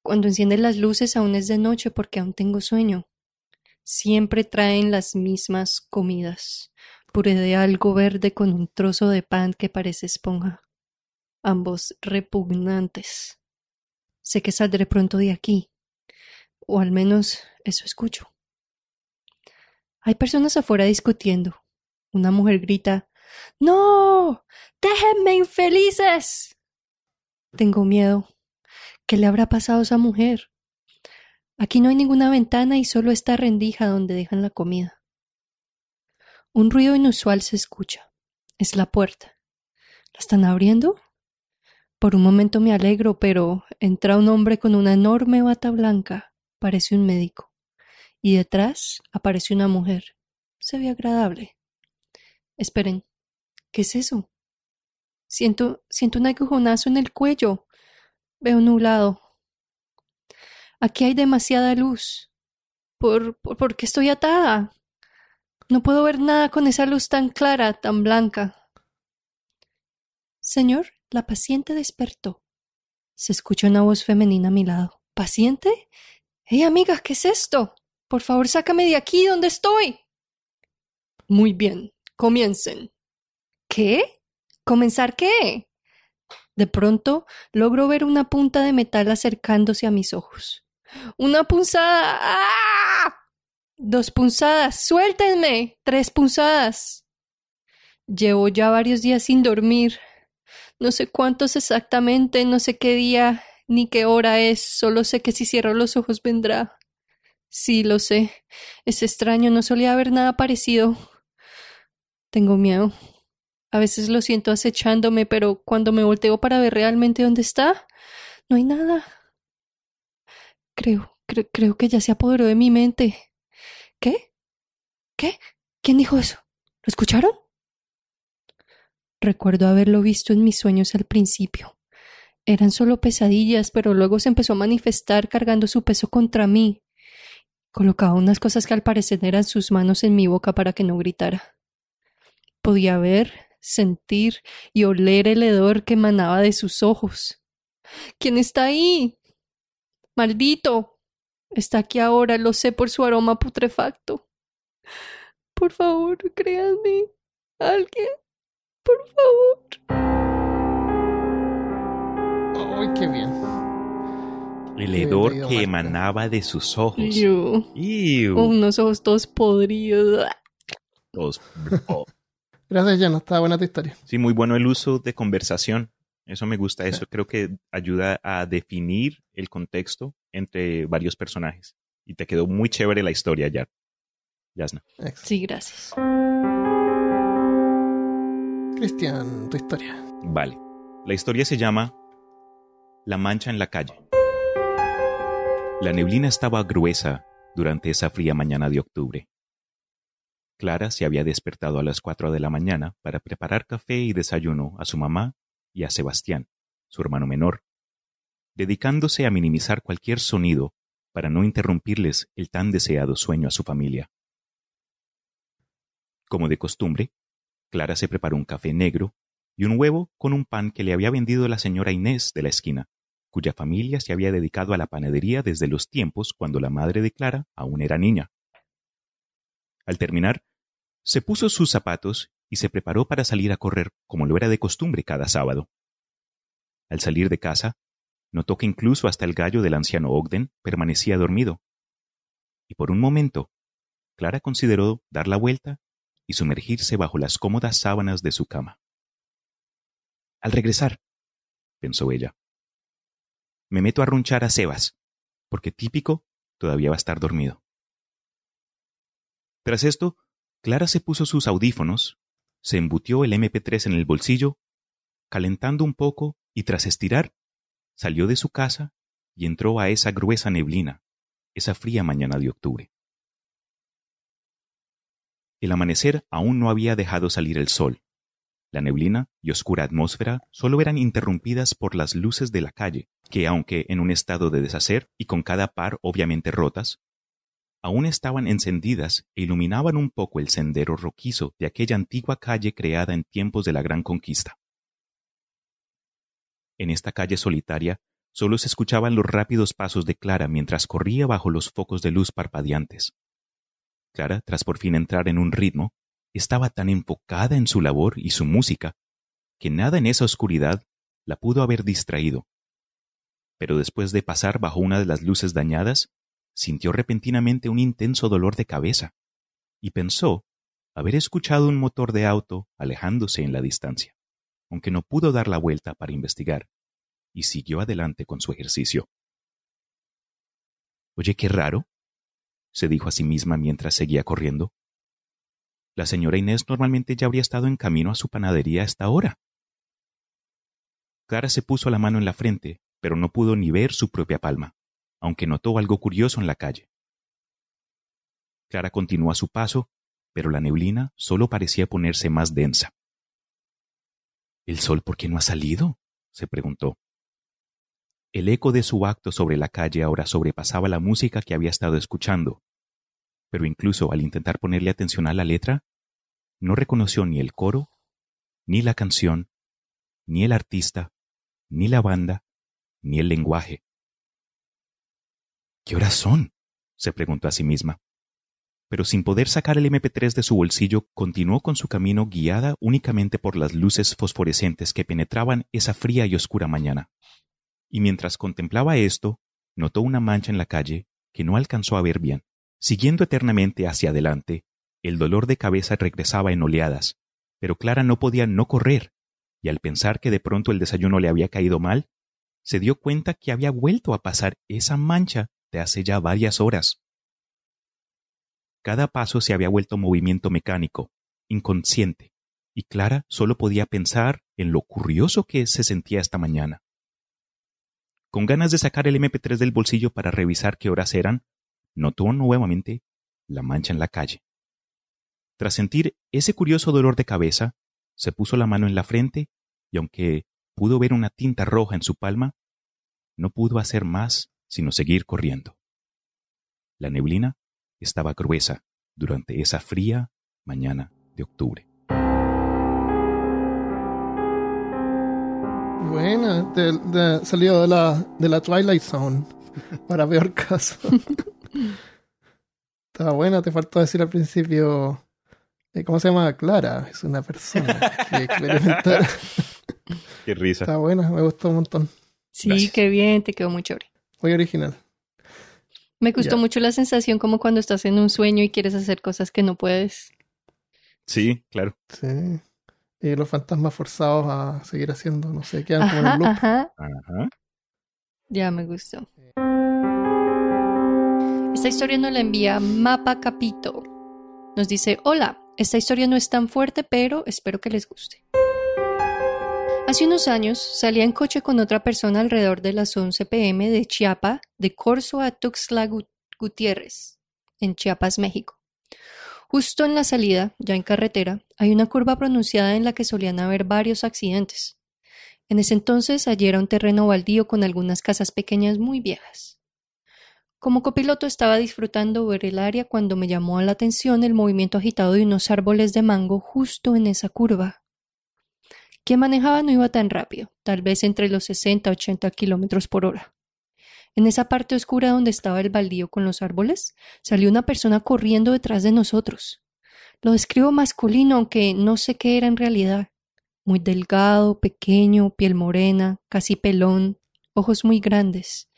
cuando encienden las luces aún es de noche porque aún tengo sueño. Siempre traen las mismas comidas, puré de algo verde con un trozo de pan que parece esponja. Ambos repugnantes. Sé que saldré pronto de aquí, o al menos eso escucho. Hay personas afuera discutiendo. Una mujer grita, ¡No! ¡Déjenme infelices! Tengo miedo. ¿Qué le habrá pasado a esa mujer? Aquí no hay ninguna ventana y solo esta rendija donde dejan la comida. Un ruido inusual se escucha. Es la puerta. ¿La están abriendo? Por un momento me alegro, pero entra un hombre con una enorme bata blanca. Parece un médico. Y detrás aparece una mujer. Se ve agradable. Esperen. ¿Qué es eso? Siento, siento un agujonazo en el cuello. Veo nublado. Aquí hay demasiada luz. ¿Por, por, por qué estoy atada? No puedo ver nada con esa luz tan clara, tan blanca. Señor, la paciente despertó. Se escucha una voz femenina a mi lado. ¿Paciente? ¡Hey, amiga, qué es esto! Por favor, sácame de aquí, ¿dónde estoy? Muy bien, comiencen. ¿Qué? ¿Comenzar qué? De pronto logro ver una punta de metal acercándose a mis ojos. ¡Una punzada! ¡Ah! Dos punzadas. ¡Suéltenme! Tres punzadas. Llevo ya varios días sin dormir. No sé cuántos exactamente, no sé qué día ni qué hora es, solo sé que si cierro los ojos vendrá. Sí, lo sé. Es extraño, no solía haber nada parecido. Tengo miedo. A veces lo siento acechándome, pero cuando me volteo para ver realmente dónde está, no hay nada. Creo, creo, creo que ya se apoderó de mi mente. ¿Qué? ¿Qué? ¿Quién dijo eso? ¿Lo escucharon? Recuerdo haberlo visto en mis sueños al principio. Eran solo pesadillas, pero luego se empezó a manifestar cargando su peso contra mí. Colocaba unas cosas que al parecer eran sus manos en mi boca para que no gritara. Podía ver, sentir y oler el hedor que emanaba de sus ojos. ¿Quién está ahí? Maldito. Está aquí ahora, lo sé por su aroma putrefacto. Por favor, créanme. Alguien. Por favor. ¡Ay, qué bien! El Qué hedor que Marta. emanaba de sus ojos. Iu. Con unos ojos todos podridos. Todos- oh. Gracias, Jan. Está buena tu historia. Sí, muy bueno el uso de conversación. Eso me gusta. Eso creo que ayuda a definir el contexto entre varios personajes. Y te quedó muy chévere la historia, ya. Yasna. Sí, gracias. Cristian, tu historia. Vale. La historia se llama La mancha en la calle. La neblina estaba gruesa durante esa fría mañana de octubre. Clara se había despertado a las cuatro de la mañana para preparar café y desayuno a su mamá y a Sebastián, su hermano menor, dedicándose a minimizar cualquier sonido para no interrumpirles el tan deseado sueño a su familia. Como de costumbre, Clara se preparó un café negro y un huevo con un pan que le había vendido la señora Inés de la esquina, cuya familia se había dedicado a la panadería desde los tiempos cuando la madre de Clara aún era niña. Al terminar, se puso sus zapatos y se preparó para salir a correr como lo era de costumbre cada sábado. Al salir de casa, notó que incluso hasta el gallo del anciano Ogden permanecía dormido. y por un momento, Clara consideró dar la vuelta y sumergirse bajo las cómodas sábanas de su cama. Al regresar, pensó ella, me meto a runchar a Sebas, porque típico todavía va a estar dormido. Tras esto, Clara se puso sus audífonos, se embutió el MP3 en el bolsillo, calentando un poco y tras estirar, salió de su casa y entró a esa gruesa neblina, esa fría mañana de octubre. El amanecer aún no había dejado salir el sol. La neblina y oscura atmósfera solo eran interrumpidas por las luces de la calle, que aunque en un estado de deshacer y con cada par obviamente rotas, aún estaban encendidas e iluminaban un poco el sendero roquizo de aquella antigua calle creada en tiempos de la Gran Conquista. En esta calle solitaria solo se escuchaban los rápidos pasos de Clara mientras corría bajo los focos de luz parpadeantes. Clara, tras por fin entrar en un ritmo, estaba tan enfocada en su labor y su música que nada en esa oscuridad la pudo haber distraído. Pero después de pasar bajo una de las luces dañadas, sintió repentinamente un intenso dolor de cabeza y pensó haber escuchado un motor de auto alejándose en la distancia, aunque no pudo dar la vuelta para investigar, y siguió adelante con su ejercicio. Oye, qué raro, se dijo a sí misma mientras seguía corriendo. La señora Inés normalmente ya habría estado en camino a su panadería a esta hora. Clara se puso la mano en la frente, pero no pudo ni ver su propia palma, aunque notó algo curioso en la calle. Clara continuó a su paso, pero la neblina solo parecía ponerse más densa. ¿El sol por qué no ha salido? se preguntó. El eco de su acto sobre la calle ahora sobrepasaba la música que había estado escuchando, pero incluso al intentar ponerle atención a la letra, no reconoció ni el coro, ni la canción, ni el artista, ni la banda, ni el lenguaje. ¿Qué horas son? se preguntó a sí misma. Pero sin poder sacar el MP3 de su bolsillo, continuó con su camino guiada únicamente por las luces fosforescentes que penetraban esa fría y oscura mañana y mientras contemplaba esto, notó una mancha en la calle que no alcanzó a ver bien. Siguiendo eternamente hacia adelante, el dolor de cabeza regresaba en oleadas, pero Clara no podía no correr, y al pensar que de pronto el desayuno le había caído mal, se dio cuenta que había vuelto a pasar esa mancha de hace ya varias horas. Cada paso se había vuelto movimiento mecánico, inconsciente, y Clara solo podía pensar en lo curioso que se sentía esta mañana. Con ganas de sacar el MP3 del bolsillo para revisar qué horas eran, notó nuevamente la mancha en la calle. Tras sentir ese curioso dolor de cabeza, se puso la mano en la frente y aunque pudo ver una tinta roja en su palma, no pudo hacer más sino seguir corriendo. La neblina estaba gruesa durante esa fría mañana de octubre. Buena, de, salió de la, de la Twilight Zone, para peor caso. Estaba buena, te faltó decir al principio, ¿cómo se llama? Clara, es una persona que experimentar. Qué risa. Está buena, me gustó un montón. Sí, qué bien, te quedó muy chévere. Muy original. Me gustó mucho la sensación como cuando estás en un sueño y quieres hacer cosas que no puedes. Sí, claro. Sí. Y los fantasmas forzados a seguir haciendo, no sé, quedan como en Ajá, un loop. ajá. Ajá. Ya me gustó. Esta historia nos la envía Mapa Capito. Nos dice, hola, esta historia no es tan fuerte, pero espero que les guste. Hace unos años salía en coche con otra persona alrededor de las 11 pm de Chiapa, de Corzo a Tuxtla Gu- Gutiérrez, en Chiapas, México. Justo en la salida, ya en carretera, hay una curva pronunciada en la que solían haber varios accidentes. En ese entonces allí era un terreno baldío con algunas casas pequeñas muy viejas. Como copiloto estaba disfrutando ver el área cuando me llamó la atención el movimiento agitado de unos árboles de mango justo en esa curva. Quien manejaba no iba tan rápido, tal vez entre los 60 a 80 kilómetros por hora. En esa parte oscura donde estaba el baldío con los árboles, salió una persona corriendo detrás de nosotros. Lo describo masculino, aunque no sé qué era en realidad muy delgado, pequeño, piel morena, casi pelón, ojos muy grandes.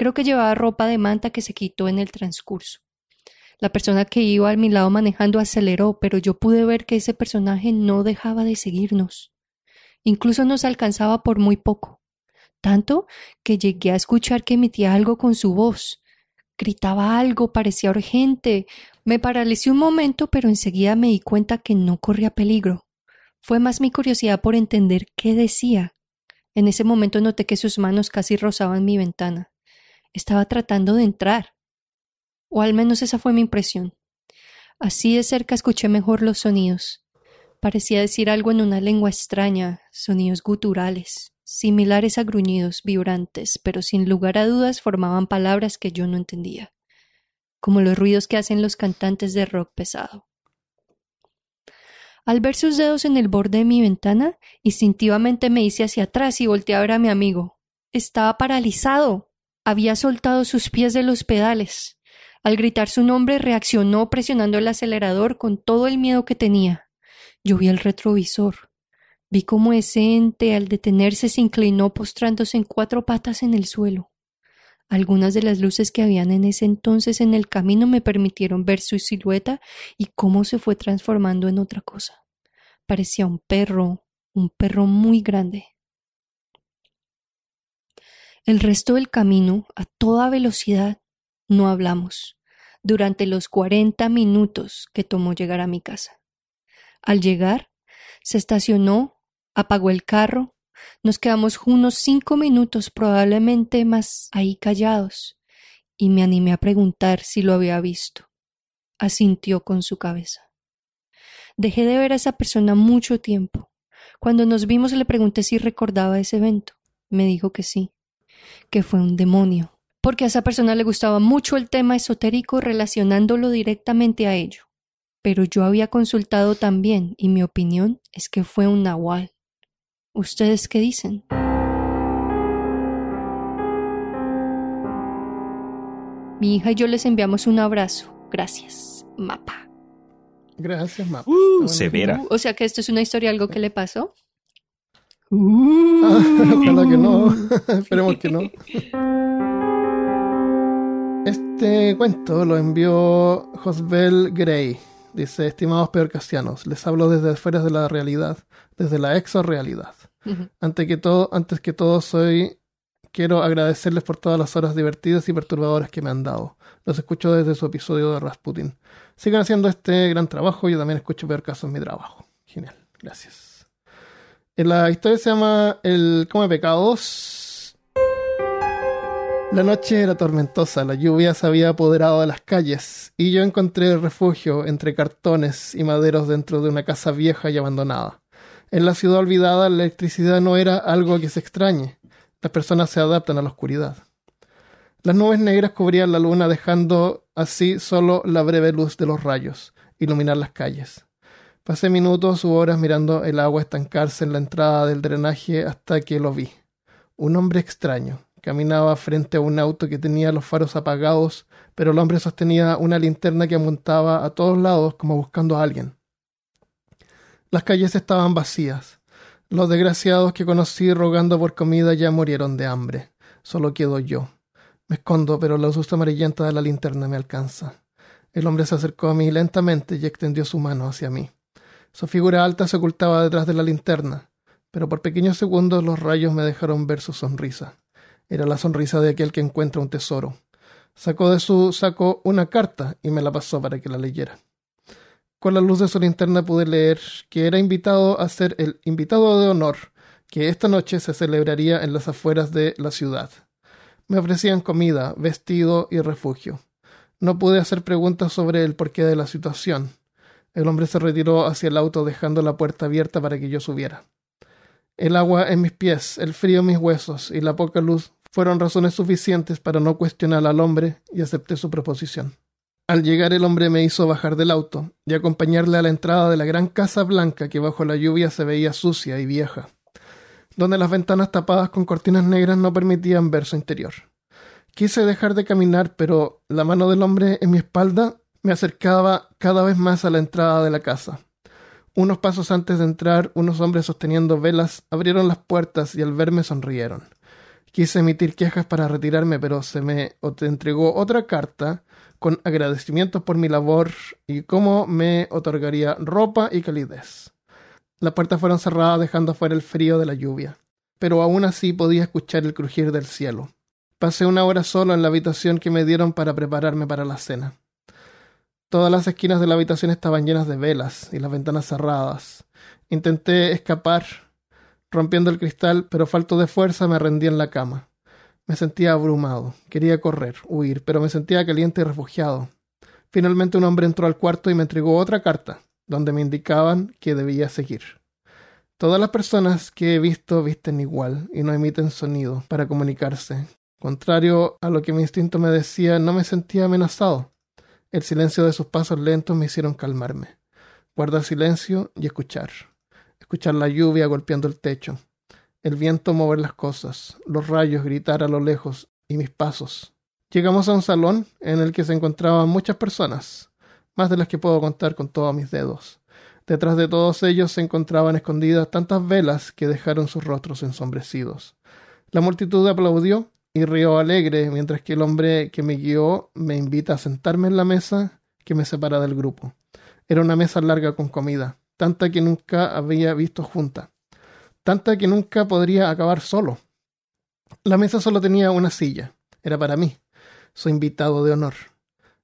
Creo que llevaba ropa de manta que se quitó en el transcurso. La persona que iba a mi lado manejando aceleró, pero yo pude ver que ese personaje no dejaba de seguirnos. Incluso nos alcanzaba por muy poco, tanto que llegué a escuchar que emitía algo con su voz. Gritaba algo, parecía urgente. Me paralicé un momento, pero enseguida me di cuenta que no corría peligro. Fue más mi curiosidad por entender qué decía. En ese momento noté que sus manos casi rozaban mi ventana. Estaba tratando de entrar. O al menos esa fue mi impresión. Así de cerca escuché mejor los sonidos. Parecía decir algo en una lengua extraña, sonidos guturales, similares a gruñidos vibrantes, pero sin lugar a dudas formaban palabras que yo no entendía, como los ruidos que hacen los cantantes de rock pesado. Al ver sus dedos en el borde de mi ventana, instintivamente me hice hacia atrás y volteé a ver a mi amigo. Estaba paralizado. Había soltado sus pies de los pedales. Al gritar su nombre reaccionó presionando el acelerador con todo el miedo que tenía. Yo vi el retrovisor. Vi cómo ese ente al detenerse se inclinó postrándose en cuatro patas en el suelo. Algunas de las luces que habían en ese entonces en el camino me permitieron ver su silueta y cómo se fue transformando en otra cosa. Parecía un perro, un perro muy grande. El resto del camino, a toda velocidad, no hablamos, durante los cuarenta minutos que tomó llegar a mi casa. Al llegar, se estacionó, apagó el carro, nos quedamos unos cinco minutos, probablemente más, ahí callados, y me animé a preguntar si lo había visto. Asintió con su cabeza. Dejé de ver a esa persona mucho tiempo. Cuando nos vimos le pregunté si recordaba ese evento. Me dijo que sí, que fue un demonio, porque a esa persona le gustaba mucho el tema esotérico relacionándolo directamente a ello. Pero yo había consultado también y mi opinión es que fue un nahual. ¿Ustedes qué dicen? Mi hija y yo les enviamos un abrazo. Gracias, Mapa. Gracias, Mapa. Uh, severa. Uh, o sea que esto es una historia, algo que le pasó. Ah, ojalá que no. Esperemos que no. Este cuento lo envió Josbel Gray. Dice, estimados peorcasianos, les hablo desde afuera de la realidad, desde la exorrealidad. Antes que todo, antes que todo soy quiero agradecerles por todas las horas divertidas y perturbadoras que me han dado. Los escucho desde su episodio de Rasputin. Sigan haciendo este gran trabajo. Yo también escucho peor caso en mi trabajo. Genial. Gracias. En la historia se llama El Come Pecados. La noche era tormentosa, la lluvia se había apoderado de las calles y yo encontré refugio entre cartones y maderos dentro de una casa vieja y abandonada. En la ciudad olvidada la electricidad no era algo que se extrañe. Las personas se adaptan a la oscuridad. Las nubes negras cubrían la luna dejando así solo la breve luz de los rayos iluminar las calles. Pasé minutos u horas mirando el agua estancarse en la entrada del drenaje hasta que lo vi. Un hombre extraño. Caminaba frente a un auto que tenía los faros apagados, pero el hombre sostenía una linterna que apuntaba a todos lados como buscando a alguien. Las calles estaban vacías. Los desgraciados que conocí rogando por comida ya murieron de hambre. Solo quedo yo. Me escondo, pero la luz amarillenta de la linterna me alcanza. El hombre se acercó a mí lentamente y extendió su mano hacia mí. Su figura alta se ocultaba detrás de la linterna, pero por pequeños segundos los rayos me dejaron ver su sonrisa. Era la sonrisa de aquel que encuentra un tesoro. Sacó de su saco una carta y me la pasó para que la leyera. Con la luz de su linterna pude leer que era invitado a ser el invitado de honor que esta noche se celebraría en las afueras de la ciudad. Me ofrecían comida, vestido y refugio. No pude hacer preguntas sobre el porqué de la situación. El hombre se retiró hacia el auto dejando la puerta abierta para que yo subiera. El agua en mis pies, el frío en mis huesos y la poca luz fueron razones suficientes para no cuestionar al hombre y acepté su proposición. Al llegar el hombre me hizo bajar del auto y acompañarle a la entrada de la gran casa blanca que bajo la lluvia se veía sucia y vieja, donde las ventanas tapadas con cortinas negras no permitían ver su interior. Quise dejar de caminar, pero la mano del hombre en mi espalda me acercaba cada vez más a la entrada de la casa. Unos pasos antes de entrar, unos hombres sosteniendo velas abrieron las puertas y al verme sonrieron. Quise emitir quejas para retirarme, pero se me entregó otra carta con agradecimientos por mi labor y cómo me otorgaría ropa y calidez. Las puertas fueron cerradas dejando fuera el frío de la lluvia, pero aún así podía escuchar el crujir del cielo. Pasé una hora solo en la habitación que me dieron para prepararme para la cena. Todas las esquinas de la habitación estaban llenas de velas y las ventanas cerradas. Intenté escapar, rompiendo el cristal, pero falto de fuerza me rendí en la cama. Me sentía abrumado. Quería correr, huir, pero me sentía caliente y refugiado. Finalmente un hombre entró al cuarto y me entregó otra carta, donde me indicaban que debía seguir. Todas las personas que he visto visten igual y no emiten sonido para comunicarse, Contrario a lo que mi instinto me decía, no me sentía amenazado. El silencio de sus pasos lentos me hicieron calmarme. Guardar silencio y escuchar. Escuchar la lluvia golpeando el techo, el viento mover las cosas, los rayos gritar a lo lejos y mis pasos. Llegamos a un salón en el que se encontraban muchas personas, más de las que puedo contar con todos mis dedos. Detrás de todos ellos se encontraban escondidas tantas velas que dejaron sus rostros ensombrecidos. La multitud aplaudió y río alegre mientras que el hombre que me guió me invita a sentarme en la mesa que me separa del grupo. Era una mesa larga con comida, tanta que nunca había visto junta, tanta que nunca podría acabar solo. La mesa solo tenía una silla, era para mí, su invitado de honor.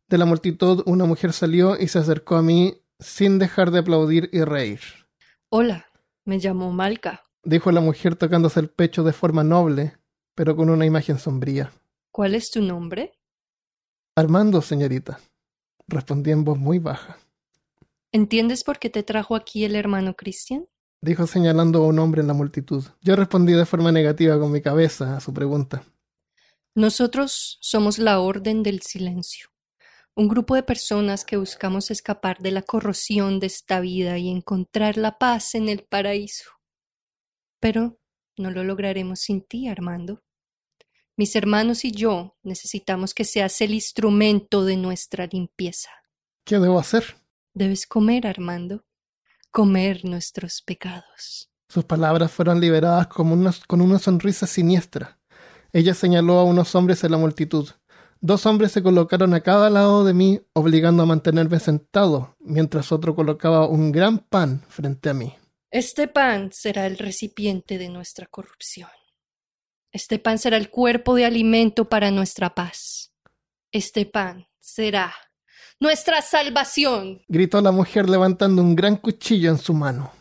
De la multitud una mujer salió y se acercó a mí sin dejar de aplaudir y reír. Hola, me llamo Malca, dijo la mujer tocándose el pecho de forma noble, pero con una imagen sombría. ¿Cuál es tu nombre? Armando, señorita, respondí en voz muy baja. ¿Entiendes por qué te trajo aquí el hermano Cristian? Dijo señalando a un hombre en la multitud. Yo respondí de forma negativa con mi cabeza a su pregunta. Nosotros somos la Orden del Silencio, un grupo de personas que buscamos escapar de la corrosión de esta vida y encontrar la paz en el paraíso. Pero no lo lograremos sin ti, Armando. Mis hermanos y yo necesitamos que seas el instrumento de nuestra limpieza. ¿Qué debo hacer? Debes comer, Armando, comer nuestros pecados. Sus palabras fueron liberadas como con una sonrisa siniestra. Ella señaló a unos hombres en la multitud. Dos hombres se colocaron a cada lado de mí, obligando a mantenerme sentado, mientras otro colocaba un gran pan frente a mí. Este pan será el recipiente de nuestra corrupción. Este pan será el cuerpo de alimento para nuestra paz. Este pan será nuestra salvación. Gritó la mujer levantando un gran cuchillo en su mano.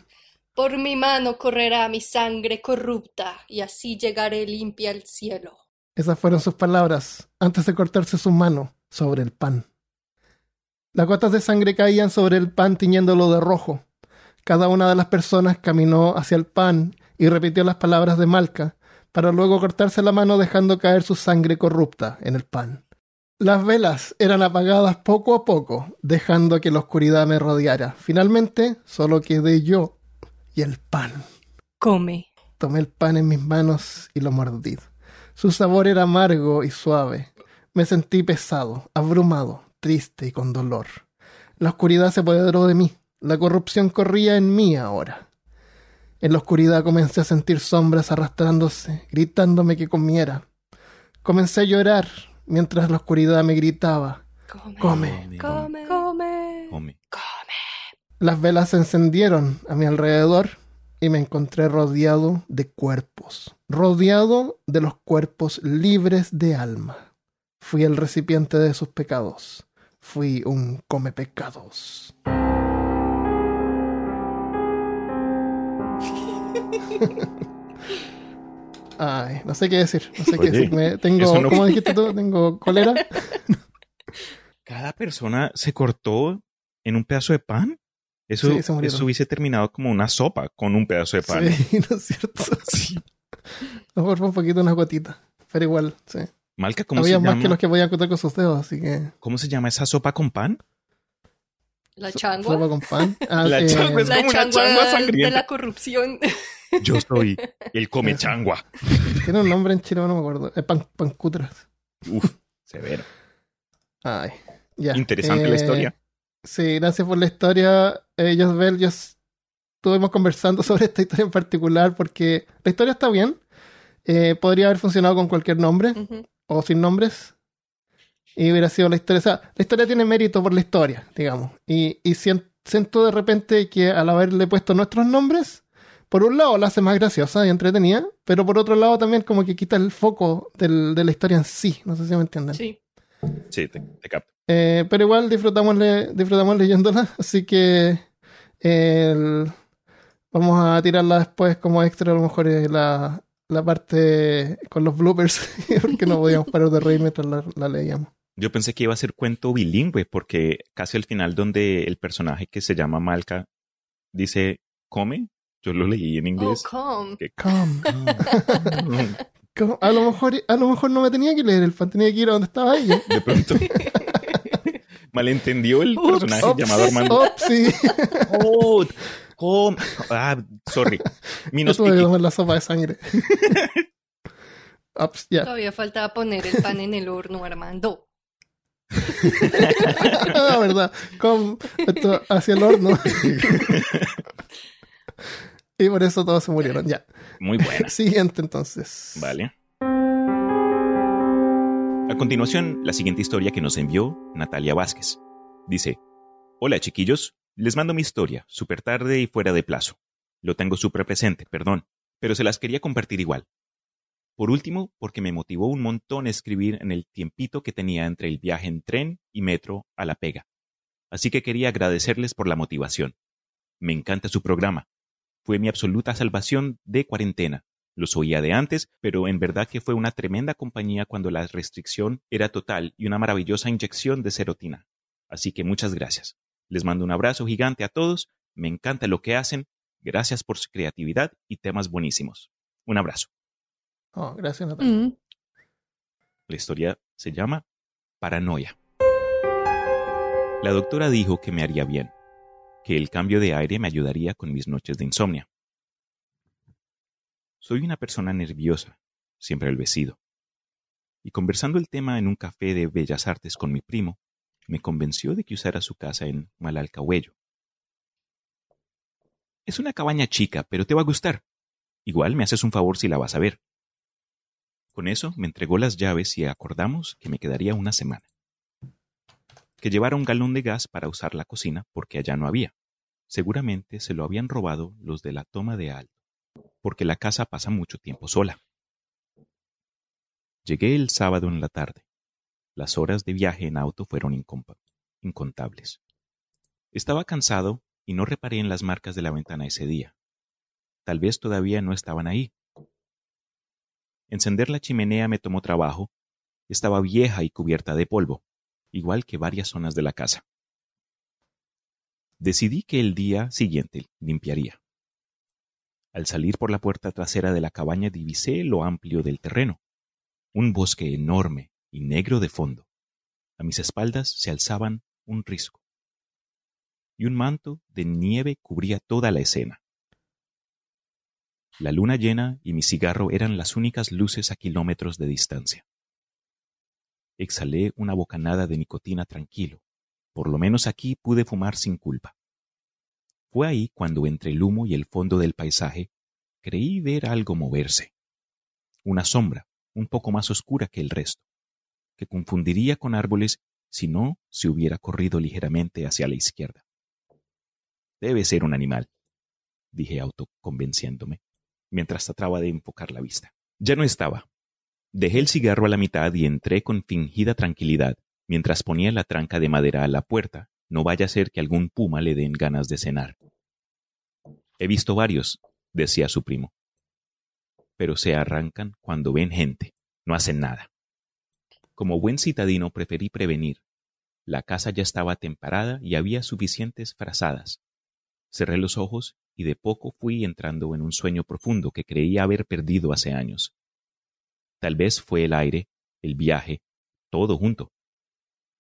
Por mi mano correrá mi sangre corrupta y así llegaré limpia al cielo. Esas fueron sus palabras antes de cortarse su mano sobre el pan. Las gotas de sangre caían sobre el pan tiñéndolo de rojo. Cada una de las personas caminó hacia el pan y repitió las palabras de Malca, para luego cortarse la mano dejando caer su sangre corrupta en el pan. Las velas eran apagadas poco a poco, dejando que la oscuridad me rodeara. Finalmente, solo quedé yo y el pan. Come. Tomé el pan en mis manos y lo mordí. Su sabor era amargo y suave. Me sentí pesado, abrumado, triste y con dolor. La oscuridad se apoderó de mí. La corrupción corría en mí ahora. En la oscuridad comencé a sentir sombras arrastrándose, gritándome que comiera. Comencé a llorar mientras la oscuridad me gritaba. Come. Come. Come. Come. Come. Las velas se encendieron a mi alrededor y me encontré rodeado de cuerpos, rodeado de los cuerpos libres de alma. Fui el recipiente de sus pecados. Fui un come pecados. Ay, no sé qué decir. No sé qué decir. Me- tengo, no- ¿cómo dijiste tú? Tengo cólera. Cada persona se cortó en un pedazo de pan. Eso, Sí, eso hubiese terminado como una sopa con un pedazo de pan. Sí, no es cierto. Sí. Fue un poquito una gotita. Pero igual, sí. Malca, ¿cómo Había se, más llama, que los que podían contar con sus dedos, así que. ¿cómo se llama esa sopa con pan? La so- changua. Sopa con pan. Ah, La eh, changua es La como una changua changua de sangrienta. la corrupción. Yo soy el come changua. Tiene un nombre en chino, no me acuerdo. Eh, pan, pancutras. Uf, severo. Ay, ya. Interesante la Eh, historia. Sí, gracias por la historia. Eh, Josbel, yo estuvimos conversando sobre esta historia en particular porque la historia está bien. eh, podría haber funcionado con cualquier nombre o sin nombres. Y hubiera sido la historia. O sea, la historia tiene mérito por la historia, digamos. Y, y sien- siento de repente que al haberle puesto nuestros nombres, por un lado la hace más graciosa y entretenida, pero por otro lado también como que quita el foco del- de la historia en sí. No sé si me entienden. Sí. Sí, te, te capto. Eh, pero igual disfrutamos, le- disfrutamos leyéndola, así que el- vamos a tirarla después como extra, a lo mejor la, la parte con los bloopers, porque no podíamos parar de reír mientras la, la leíamos. Yo pensé que iba a ser cuento bilingüe, porque casi al final donde el personaje que se llama Malca dice come, yo lo leí en Oh, inglés. come. Que- Come. A lo mejor, a lo mejor no me tenía que leer el fan, tenía que ir a donde estaba ella. de pronto malentendió el personaje llamado Armando. ups, sí. Oh, come. Ah, sorry. Speaking. tomar la sopa de sangre. Ups, ya. Todavía faltaba poner el pan en el horno, Armando. Ah, verdad. Come, esto hacia el horno. y por eso todos se murieron, ya. Muy buena. Siguiente entonces. Vale. A continuación, la siguiente historia que nos envió Natalia Vázquez. Dice, Hola chiquillos, les mando mi historia, súper tarde y fuera de plazo. Lo tengo súper presente, perdón, pero se las quería compartir igual. Por último, porque me motivó un montón escribir en el tiempito que tenía entre el viaje en tren y metro a la pega. Así que quería agradecerles por la motivación. Me encanta su programa. Fue mi absoluta salvación de cuarentena. Los oía de antes, pero en verdad que fue una tremenda compañía cuando la restricción era total y una maravillosa inyección de serotina. Así que muchas gracias. Les mando un abrazo gigante a todos. Me encanta lo que hacen. Gracias por su creatividad y temas buenísimos. Un abrazo. Oh, gracias, Natalia. Mm. La historia se llama Paranoia. La doctora dijo que me haría bien, que el cambio de aire me ayudaría con mis noches de insomnio. Soy una persona nerviosa, siempre el vestido. Y conversando el tema en un café de Bellas Artes con mi primo, me convenció de que usara su casa en Malalcahuello. Es una cabaña chica, pero te va a gustar. Igual me haces un favor si la vas a ver. Con eso me entregó las llaves y acordamos que me quedaría una semana. Que llevara un galón de gas para usar la cocina porque allá no había. Seguramente se lo habían robado los de la toma de alto, porque la casa pasa mucho tiempo sola. Llegué el sábado en la tarde. Las horas de viaje en auto fueron incontables. Estaba cansado y no reparé en las marcas de la ventana ese día. Tal vez todavía no estaban ahí. Encender la chimenea me tomó trabajo. Estaba vieja y cubierta de polvo, igual que varias zonas de la casa. Decidí que el día siguiente limpiaría. Al salir por la puerta trasera de la cabaña divisé lo amplio del terreno, un bosque enorme y negro de fondo. A mis espaldas se alzaban un risco, y un manto de nieve cubría toda la escena. La luna llena y mi cigarro eran las únicas luces a kilómetros de distancia. Exhalé una bocanada de nicotina tranquilo. Por lo menos aquí pude fumar sin culpa. Fue ahí cuando entre el humo y el fondo del paisaje creí ver algo moverse. Una sombra, un poco más oscura que el resto, que confundiría con árboles si no se hubiera corrido ligeramente hacia la izquierda. Debe ser un animal, dije autoconvenciéndome mientras trataba de enfocar la vista. Ya no estaba. Dejé el cigarro a la mitad y entré con fingida tranquilidad mientras ponía la tranca de madera a la puerta. No vaya a ser que algún puma le den ganas de cenar. He visto varios, decía su primo. Pero se arrancan cuando ven gente, no hacen nada. Como buen citadino preferí prevenir. La casa ya estaba temperada y había suficientes frazadas. Cerré los ojos y de poco fui entrando en un sueño profundo que creía haber perdido hace años. Tal vez fue el aire, el viaje, todo junto.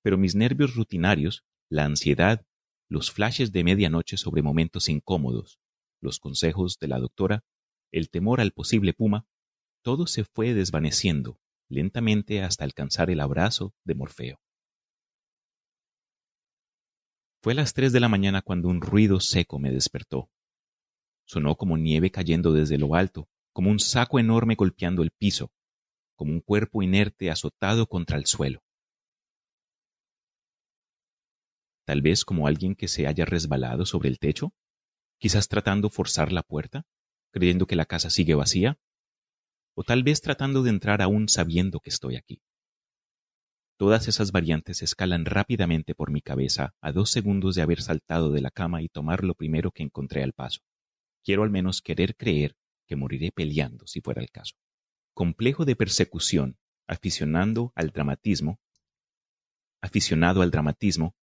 Pero mis nervios rutinarios, la ansiedad, los flashes de medianoche sobre momentos incómodos, los consejos de la doctora, el temor al posible puma, todo se fue desvaneciendo lentamente hasta alcanzar el abrazo de Morfeo. Fue a las tres de la mañana cuando un ruido seco me despertó. Sonó como nieve cayendo desde lo alto, como un saco enorme golpeando el piso, como un cuerpo inerte azotado contra el suelo. Tal vez como alguien que se haya resbalado sobre el techo, quizás tratando forzar la puerta, creyendo que la casa sigue vacía, o tal vez tratando de entrar aún sabiendo que estoy aquí. Todas esas variantes escalan rápidamente por mi cabeza a dos segundos de haber saltado de la cama y tomar lo primero que encontré al paso. Quiero al menos querer creer que moriré peleando si fuera el caso. Complejo de persecución, aficionando al dramatismo, aficionado al dramatismo,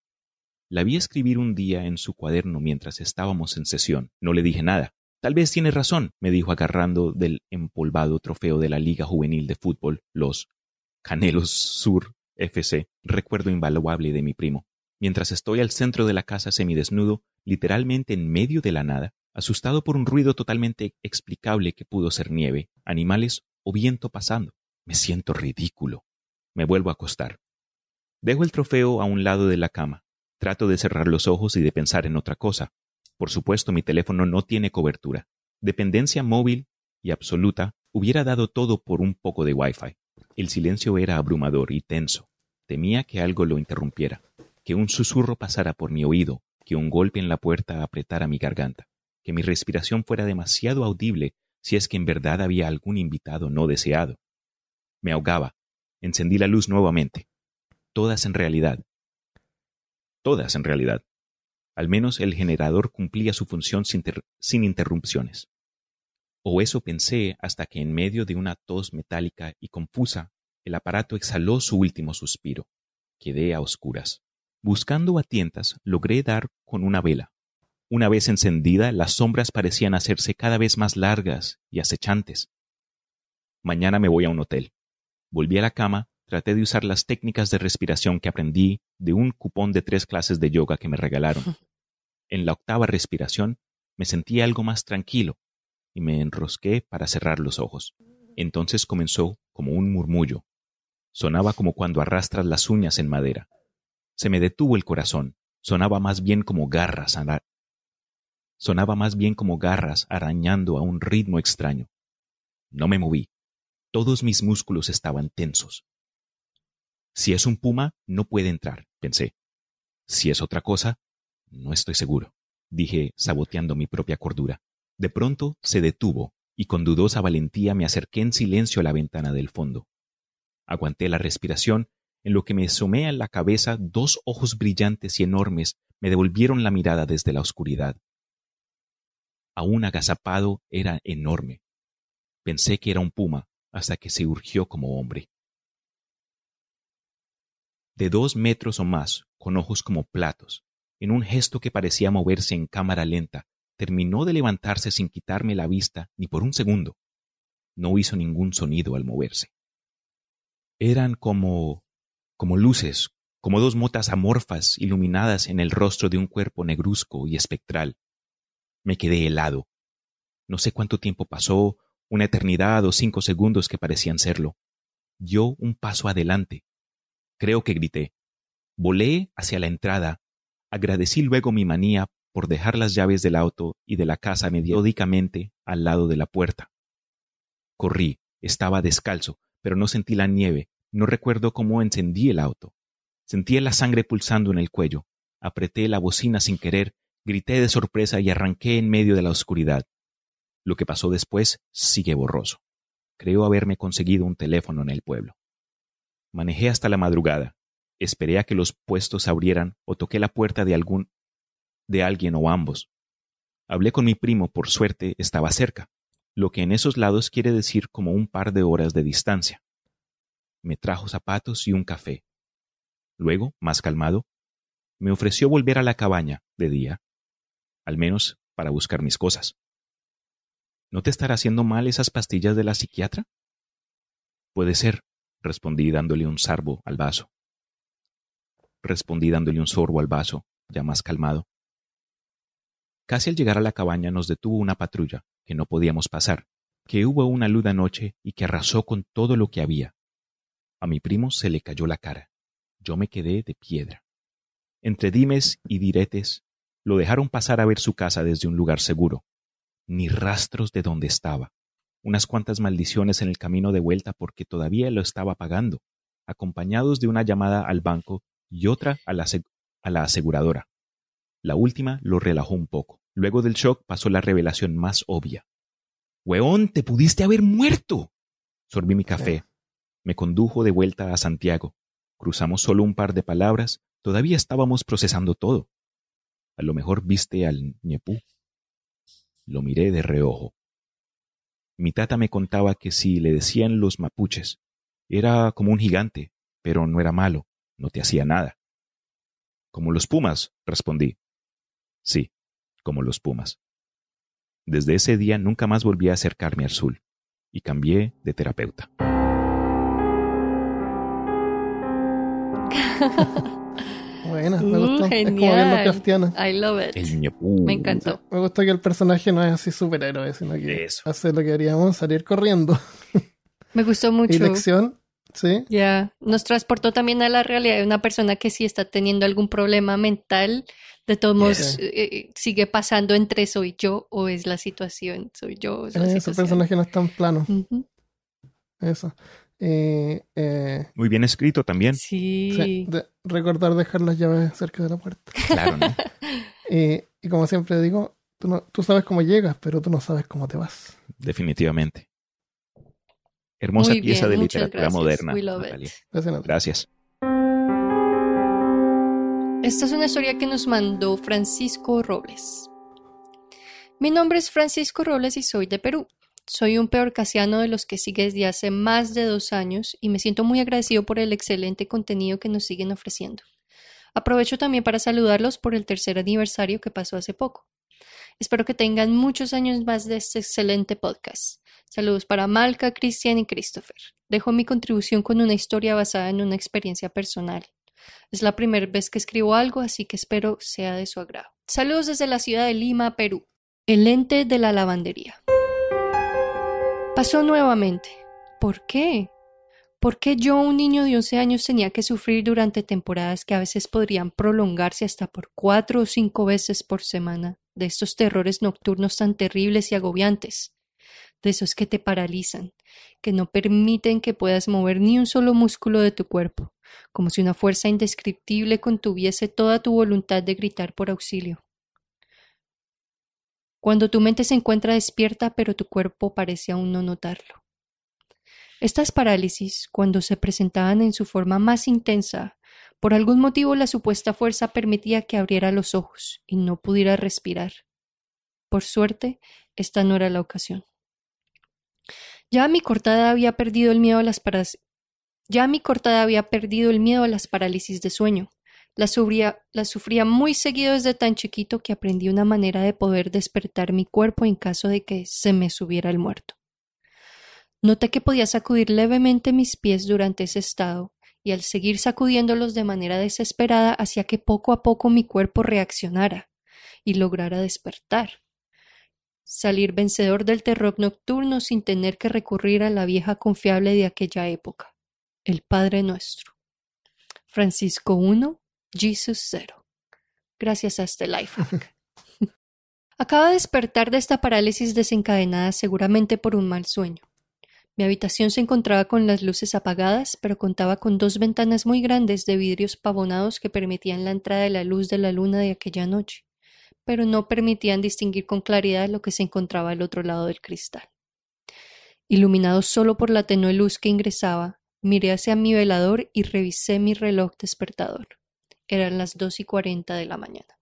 la vi escribir un día en su cuaderno mientras estábamos en sesión. No le dije nada. Tal vez tiene razón, me dijo agarrando del empolvado trofeo de la Liga Juvenil de Fútbol, los Canelos Sur FC, recuerdo invaluable de mi primo. Mientras estoy al centro de la casa semidesnudo, literalmente en medio de la nada, asustado por un ruido totalmente explicable que pudo ser nieve, animales o viento pasando. Me siento ridículo. Me vuelvo a acostar. Dejo el trofeo a un lado de la cama. Trato de cerrar los ojos y de pensar en otra cosa. Por supuesto, mi teléfono no tiene cobertura. Dependencia móvil y absoluta hubiera dado todo por un poco de Wi-Fi. El silencio era abrumador y tenso. Temía que algo lo interrumpiera, que un susurro pasara por mi oído, que un golpe en la puerta apretara mi garganta, que mi respiración fuera demasiado audible si es que en verdad había algún invitado no deseado. Me ahogaba. Encendí la luz nuevamente. Todas en realidad, todas en realidad. Al menos el generador cumplía su función sin, interrupciones. O eso pensé hasta que en medio de una tos metálica y confusa, el aparato exhaló su último suspiro. Quedé a oscuras. Buscando a tientas, logré dar con una vela. Una vez encendida, las sombras parecían hacerse cada vez más largas y acechantes. Mañana me voy a un hotel. Volví a la cama traté de usar las técnicas de respiración que aprendí de un cupón de tres clases de yoga que me regalaron. En la octava respiración me sentí algo más tranquilo y me enrosqué para cerrar los ojos. Entonces comenzó como un murmullo. Sonaba como cuando arrastras las uñas en madera. Se me detuvo el corazón. Sonaba más bien como garras sonaba más bien como garras arañando a un ritmo extraño. No me moví. Todos mis músculos estaban tensos. Si es un puma, no puede entrar, pensé. Si es otra cosa, no estoy seguro, dije, saboteando mi propia cordura. De pronto se detuvo y con dudosa valentía me acerqué en silencio a la ventana del fondo. Aguanté la respiración, en lo que me asomé a la cabeza dos ojos brillantes y enormes me devolvieron la mirada desde la oscuridad. Aún agazapado era enorme. Pensé que era un puma hasta que se urgió como hombre de dos metros o más, con ojos como platos, en un gesto que parecía moverse en cámara lenta, terminó de levantarse sin quitarme la vista ni por un segundo. No hizo ningún sonido al moverse. Eran como como luces, como dos motas amorfas iluminadas en el rostro de un cuerpo negruzco y espectral. Me quedé helado. No sé cuánto tiempo pasó, una eternidad o cinco segundos que parecían serlo. Dio un paso adelante, Creo que grité. Volé hacia la entrada. Agradecí luego mi manía por dejar las llaves del auto y de la casa mediódicamente al lado de la puerta. Corrí. Estaba descalzo, pero no sentí la nieve. No recuerdo cómo encendí el auto. Sentí la sangre pulsando en el cuello. Apreté la bocina sin querer, grité de sorpresa y arranqué en medio de la oscuridad. Lo que pasó después sigue borroso. Creo haberme conseguido un teléfono en el pueblo. Manejé hasta la madrugada. Esperé a que los puestos abrieran o toqué la puerta de algún de alguien o ambos. Hablé con mi primo, por suerte estaba cerca, lo que en esos lados quiere decir como un par de horas de distancia. Me trajo zapatos y un café. Luego, más calmado, me ofreció volver a la cabaña de día, al menos para buscar mis cosas. ¿No te estará haciendo mal esas pastillas de la psiquiatra? Puede ser, respondí dándole un sarbo al vaso. Respondí dándole un sorbo al vaso, ya más calmado. Casi al llegar a la cabaña nos detuvo una patrulla, que no podíamos pasar, que hubo una luda noche y que arrasó con todo lo que había. A mi primo se le cayó la cara. Yo me quedé de piedra. Entre dimes y diretes, lo dejaron pasar a ver su casa desde un lugar seguro. Ni rastros de dónde estaba. unas cuantas maldiciones en el camino de vuelta porque todavía lo estaba pagando, acompañados de una llamada al banco y otra a la, a la aseguradora. La última lo relajó un poco. Luego del shock pasó la revelación más obvia. ¡Weón, te pudiste haber muerto! Sorbí mi café. Me condujo de vuelta a Santiago. Cruzamos solo un par de palabras. Todavía estábamos procesando todo. A lo mejor viste al ñepú. Lo miré de reojo. Mi tata me contaba que si le decían los mapuches, era como un gigante, pero no era malo, no te hacía nada. Como los pumas, respondí. Sí, como los pumas. Desde ese día nunca más volví a acercarme al sul y cambié de terapeuta. Buena, me Uh, gustó. Es como. Lovecraftiana. I love it. El. Me encantó. Me gustó que el personaje no es así superhéroe, sino que Eso. hace lo que haríamos, salir corriendo. Me gustó mucho. Y lección, sí. Ya, nos transportó también a la realidad de una persona que sí está teniendo algún problema mental. De todos modos, eh, eh, sigue pasando entre soy yo o es la situación, soy yo o es la Ese situación. personaje no es tan plano. Eso. Eh, eh, Muy bien escrito también. Sí. sí, de- recordar dejar las llaves cerca de la puerta. Claro, ¿no? Y, y como siempre digo, tú, no, tú sabes cómo llegas, pero tú no sabes cómo te vas. Definitivamente. Hermosa Muy pieza bien, de literatura gracias. moderna. We love Natalia. it. Gracias, Natalia. Gracias. Esta es una historia que nos mandó Francisco Robles. Mi nombre es Francisco Robles y soy de Perú. Soy un peorcasiano de los que sigue desde hace más de dos años y me siento muy agradecido por el excelente contenido que nos siguen ofreciendo. Aprovecho también para saludarlos por el tercer aniversario que pasó hace poco. Espero que tengan muchos años más de este excelente podcast. Saludos para Malca, Cristian y Christopher. Dejo mi contribución con una historia basada en una experiencia personal. Es la primera vez que escribo algo, así que espero sea de su agrado. Saludos desde la ciudad de Lima, Perú. El ente de la lavandería. Pasó nuevamente. ¿Por qué? ¿Por qué yo, un niño de 11 años, tenía que sufrir durante temporadas que a veces podrían prolongarse hasta por cuatro o cinco veces por semana de estos terrores nocturnos tan terribles y agobiantes? De esos que te paralizan, que no permiten que puedas mover ni un solo músculo de tu cuerpo, como si una fuerza indescriptible contuviese toda tu voluntad de gritar por auxilio. Cuando tu mente se encuentra despierta pero tu cuerpo parece aún no notarlo. Estas parálisis, cuando se presentaban en su forma más intensa, por algún motivo la supuesta fuerza permitía que abriera los ojos y no pudiera respirar. Por suerte, esta no era la ocasión. Ya mi cortada había perdido el miedo a las paras- ya mi cortada había perdido el miedo a las parálisis de sueño. La sufría, la sufría muy seguido desde tan chiquito que aprendí una manera de poder despertar mi cuerpo en caso de que se me subiera el muerto. Noté que podía sacudir levemente mis pies durante ese estado, y al seguir sacudiéndolos de manera desesperada hacía que poco a poco mi cuerpo reaccionara y lograra despertar. Salir vencedor del terror nocturno sin tener que recurrir a la vieja confiable de aquella época, el Padre Nuestro. Francisco 1, Jesus 0. Gracias a este life hack. Acaba de despertar de esta parálisis desencadenada seguramente por un mal sueño. Mi habitación se encontraba con las luces apagadas, pero contaba con dos ventanas muy grandes de vidrios pavonados que permitían la entrada de la luz de la luna de aquella noche, pero no permitían distinguir con claridad lo que se encontraba al otro lado del cristal. Iluminado solo por la tenue luz que ingresaba, miré hacia mi velador y revisé mi reloj despertador. Eran las dos y cuarenta de la mañana.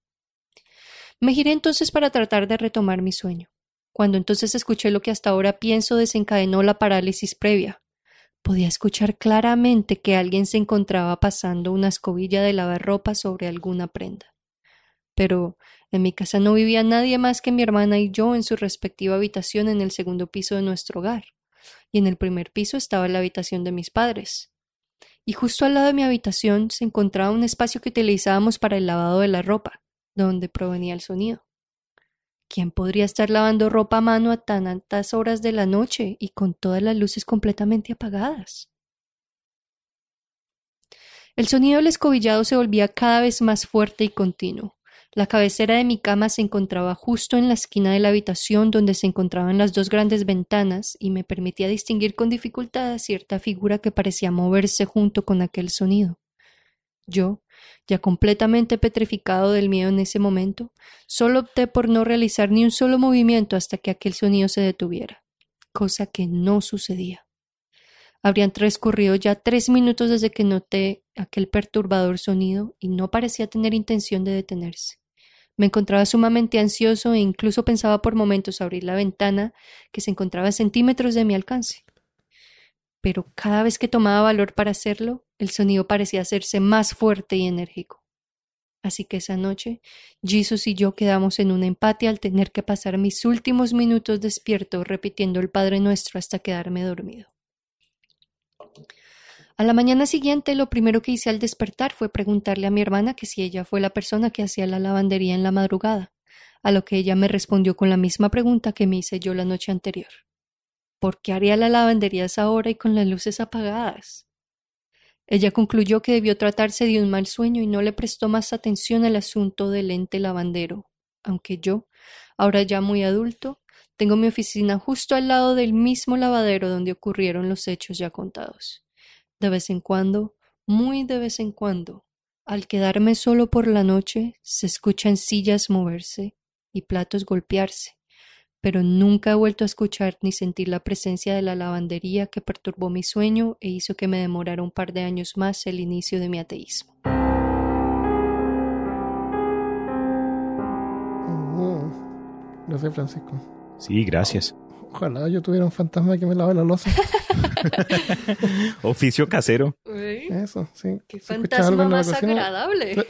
Me giré entonces para tratar de retomar mi sueño cuando entonces escuché lo que hasta ahora pienso desencadenó la parálisis previa. Podía escuchar claramente que alguien se encontraba pasando una escobilla de lavar ropa sobre alguna prenda. Pero en mi casa no vivía nadie más que mi hermana y yo en su respectiva habitación en el segundo piso de nuestro hogar, y en el primer piso estaba la habitación de mis padres. Y justo al lado de mi habitación se encontraba un espacio que utilizábamos para el lavado de la ropa, donde provenía el sonido. ¿Quién podría estar lavando ropa a mano a tan altas horas de la noche y con todas las luces completamente apagadas? El sonido del escobillado se volvía cada vez más fuerte y continuo. La cabecera de mi cama se encontraba justo en la esquina de la habitación donde se encontraban las dos grandes ventanas y me permitía distinguir con dificultad cierta figura que parecía moverse junto con aquel sonido. Yo, ya completamente petrificado del miedo en ese momento, solo opté por no realizar ni un solo movimiento hasta que aquel sonido se detuviera, cosa que no sucedía. Habrían transcurrido ya tres minutos desde que noté aquel perturbador sonido y no parecía tener intención de detenerse. Me encontraba sumamente ansioso e incluso pensaba por momentos abrir la ventana que se encontraba a centímetros de mi alcance. Pero cada vez que tomaba valor para hacerlo, el sonido parecía hacerse más fuerte y enérgico. Así que esa noche, Jesus y yo quedamos en un empate al tener que pasar mis últimos minutos despierto repitiendo el Padre Nuestro hasta quedarme dormido. A la mañana siguiente, lo primero que hice al despertar fue preguntarle a mi hermana que si ella fue la persona que hacía la lavandería en la madrugada, a lo que ella me respondió con la misma pregunta que me hice yo la noche anterior. ¿Por qué haría la lavandería esa hora y con las luces apagadas? Ella concluyó que debió tratarse de un mal sueño y no le prestó más atención al asunto del ente lavandero, aunque yo, ahora ya muy adulto, tengo mi oficina justo al lado del mismo lavadero donde ocurrieron los hechos ya contados. De vez en cuando, muy de vez en cuando, al quedarme solo por la noche, se escuchan sillas moverse y platos golpearse, pero nunca he vuelto a escuchar ni sentir la presencia de la lavandería que perturbó mi sueño e hizo que me demorara un par de años más el inicio de mi ateísmo. No sé, Francisco. Sí, gracias. Ojalá yo tuviera un fantasma que me lave la losa. Oficio casero. Eso, sí. Qué fantasma la más cocina, agradable.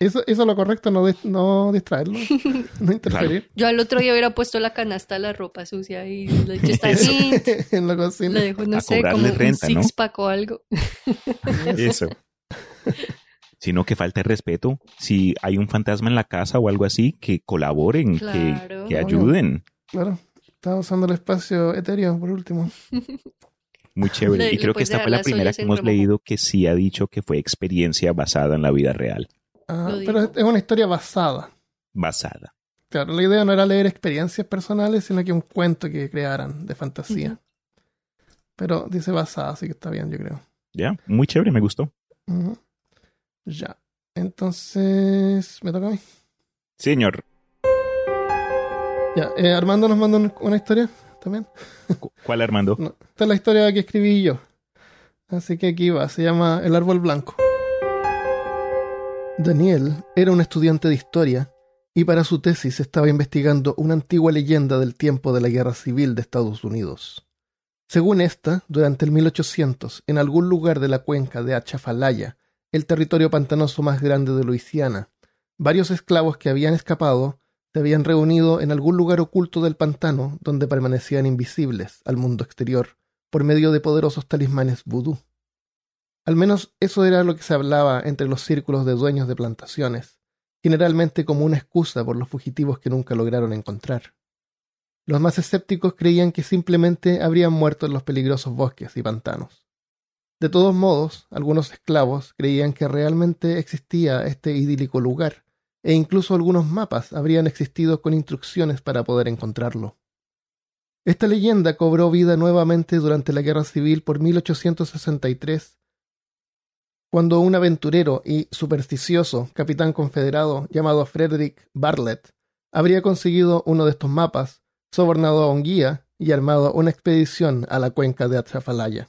Eso, eso es lo correcto, no, no distraerlo, no interferir Yo al otro día hubiera puesto la canasta de la ropa sucia y le he dicho está ahí. en la Le cocina. dejo, no A sé, como un renta, ¿no? six pack o algo. Eso. Sino que falta el respeto. Si hay un fantasma en la casa o algo así, que colaboren, que- que, ayuden. Claro, estaba usando el espacio etéreo por último. Muy chévere. Le- y creo que esta fue la primera que hemos leído que sí ha dicho que fue experiencia basada en la vida real. Ah, pero es una historia basada. Basada. Claro, la idea no era leer experiencias personales, sino que un cuento que crearan de fantasía. Pero dice basada, así que está bien, yo creo. Ya, muy chévere, me gustó. Ya. Entonces, ¿me toca a mí? Señor, Ya, eh, Armando nos mandó un- una historia también. ¿cu- ¿cuál Armando? No, esta es la historia que escribí yo. Así que aquí va, se llama El árbol blanco. Daniel era un estudiante de historia y para su tesis estaba investigando una antigua leyenda del tiempo de la Guerra Civil de Estados Unidos. Según esta, durante el 1800, en algún lugar de la cuenca de Achafalaya, el territorio pantanoso más grande de Luisiana, varios esclavos que habían escapado se habían reunido en algún lugar oculto del pantano donde permanecían invisibles al mundo exterior por medio de poderosos talismanes vudú. Al menos eso era lo que se hablaba entre los círculos de dueños de plantaciones, generalmente como una excusa por los fugitivos que nunca lograron encontrar. Los más escépticos creían que simplemente habrían muerto en los peligrosos bosques y pantanos. De todos modos, algunos esclavos creían que realmente existía este idílico lugar, e incluso algunos mapas habrían existido con instrucciones para poder encontrarlo. Esta leyenda cobró vida nuevamente durante la Guerra Civil por 1863, cuando un aventurero y supersticioso capitán confederado llamado Frederick Bartlett habría conseguido uno de estos mapas, sobornado a un guía y armado una expedición a la cuenca de Atrafalaya.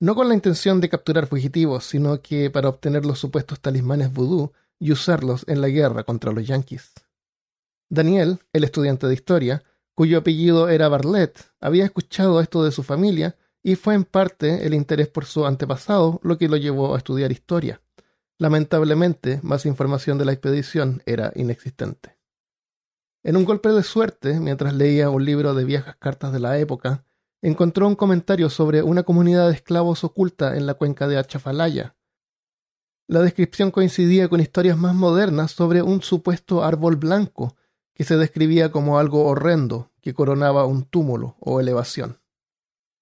No con la intención de capturar fugitivos, sino que para obtener los supuestos talismanes vudú y usarlos en la guerra contra los yanquis. Daniel, el estudiante de historia, cuyo apellido era Bartlett, había escuchado esto de su familia y fue en parte el interés por su antepasado lo que lo llevó a estudiar historia. Lamentablemente, más información de la expedición era inexistente. En un golpe de suerte, mientras leía un libro de viejas cartas de la época, encontró un comentario sobre una comunidad de esclavos oculta en la cuenca de Achafalaya. La descripción coincidía con historias más modernas sobre un supuesto árbol blanco que se describía como algo horrendo que coronaba un túmulo o elevación.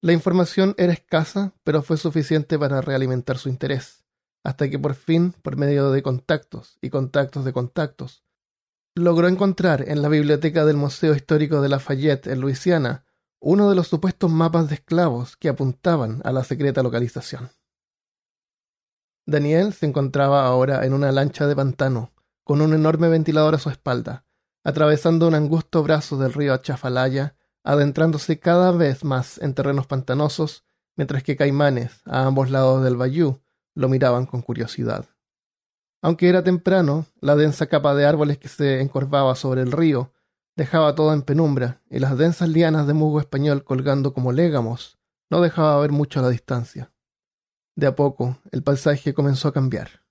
La información era escasa, pero fue suficiente para realimentar su interés, hasta que por fin, por medio de contactos y contactos de contactos, logró encontrar en la biblioteca del Museo Histórico de Lafayette en Luisiana uno de los supuestos mapas de esclavos que apuntaban a la secreta localización. Daniel se encontraba ahora en una lancha de pantano, con un enorme ventilador a su espalda, atravesando un angusto brazo del río Achafalaya, adentrándose cada vez más en terrenos pantanosos, mientras que caimanes a ambos lados del bayú lo miraban con curiosidad. Aunque era temprano, la densa capa de árboles que se encorvaba sobre el río dejaba todo en penumbra, y las densas lianas de musgo español colgando como légamos no dejaba ver mucho a la distancia. De a poco, el paisaje comenzó a cambiar.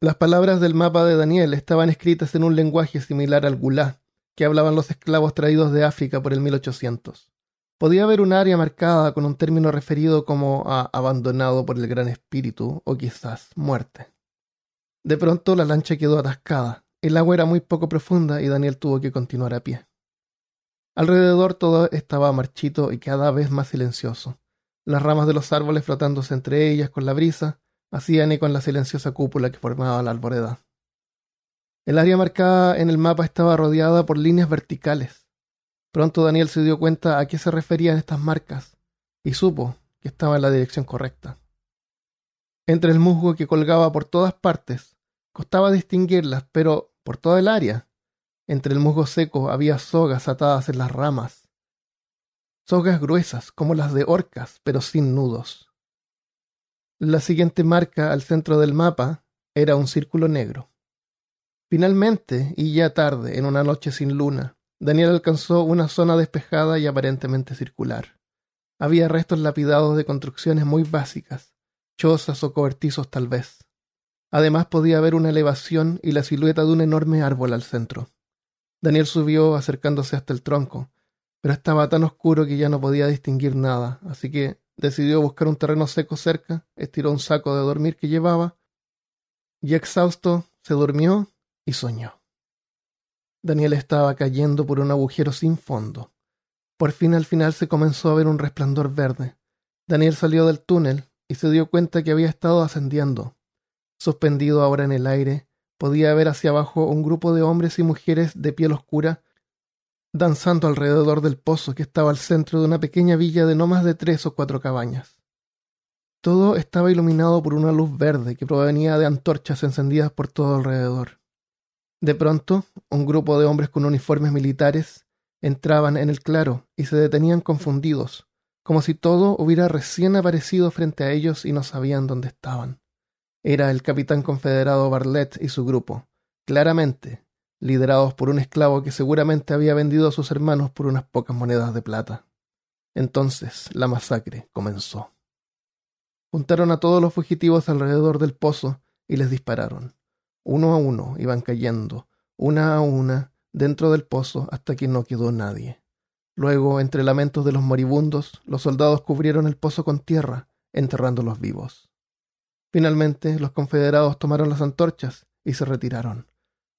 Las palabras del mapa de Daniel estaban escritas en un lenguaje similar al gulá, que hablaban los esclavos traídos de África por el 1800. Podía haber un área marcada con un término referido como a abandonado por el gran espíritu o quizás muerte. De pronto la lancha quedó atascada. El agua era muy poco profunda y Daniel tuvo que continuar a pie. Alrededor todo estaba marchito y cada vez más silencioso. Las ramas de los árboles flotándose entre ellas con la brisa hacían eco en la silenciosa cúpula que formaba la arboleda. El área marcada en el mapa estaba rodeada por líneas verticales. Pronto Daniel se dio cuenta a qué se referían estas marcas y supo que estaba en la dirección correcta. Entre el musgo que colgaba por todas partes, costaba distinguirlas, pero por toda el área. Entre el musgo seco había sogas atadas en las ramas, sogas gruesas como las de orcas, pero sin nudos. La siguiente marca al centro del mapa era un círculo negro. Finalmente, y ya tarde, en una noche sin luna, Daniel alcanzó una zona despejada y aparentemente circular. Había restos lapidados de construcciones muy básicas, chozas o cobertizos tal vez. Además podía ver una elevación y la silueta de un enorme árbol al centro. Daniel subió acercándose hasta el tronco, pero estaba tan oscuro que ya no podía distinguir nada, así que decidió buscar un terreno seco cerca, estiró un saco de dormir que llevaba, y exhausto se durmió y soñó. Daniel estaba cayendo por un agujero sin fondo. Por fin al final se comenzó a ver un resplandor verde. Daniel salió del túnel y se dio cuenta que había estado ascendiendo. Suspendido ahora en el aire, podía ver hacia abajo un grupo de hombres y mujeres de piel oscura danzando alrededor del pozo que estaba al centro de una pequeña villa de no más de tres o cuatro cabañas. Todo estaba iluminado por una luz verde que provenía de antorchas encendidas por todo alrededor. De pronto, un grupo de hombres con uniformes militares entraban en el claro y se detenían confundidos, como si todo hubiera recién aparecido frente a ellos y no sabían dónde estaban. Era el capitán confederado Barlett y su grupo, claramente liderados por un esclavo que seguramente había vendido a sus hermanos por unas pocas monedas de plata. Entonces la masacre comenzó. Juntaron a todos los fugitivos alrededor del pozo y les dispararon. Uno a uno iban cayendo, una a una, dentro del pozo hasta que no quedó nadie. Luego, entre lamentos de los moribundos, los soldados cubrieron el pozo con tierra, enterrándolos vivos. Finalmente, los confederados tomaron las antorchas y se retiraron.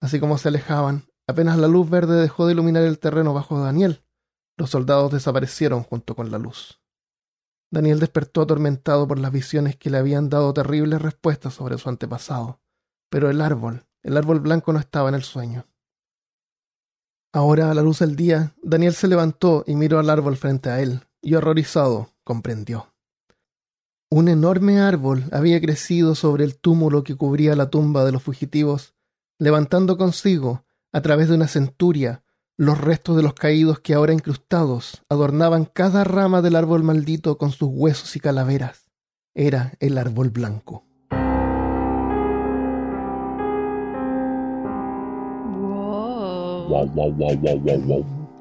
Así como se alejaban, apenas la luz verde dejó de iluminar el terreno bajo Daniel, los soldados desaparecieron junto con la luz. Daniel despertó atormentado por las visiones que le habían dado terribles respuestas sobre su antepasado, pero el árbol, el árbol blanco no estaba en el sueño. Ahora, a la luz del día, Daniel se levantó y miró al árbol frente a él, y horrorizado comprendió. Un enorme árbol había crecido sobre el túmulo que cubría la tumba de los fugitivos levantando consigo, a través de una centuria, los restos de los caídos que ahora incrustados adornaban cada rama del árbol maldito con sus huesos y calaveras. Era el árbol blanco. Wow.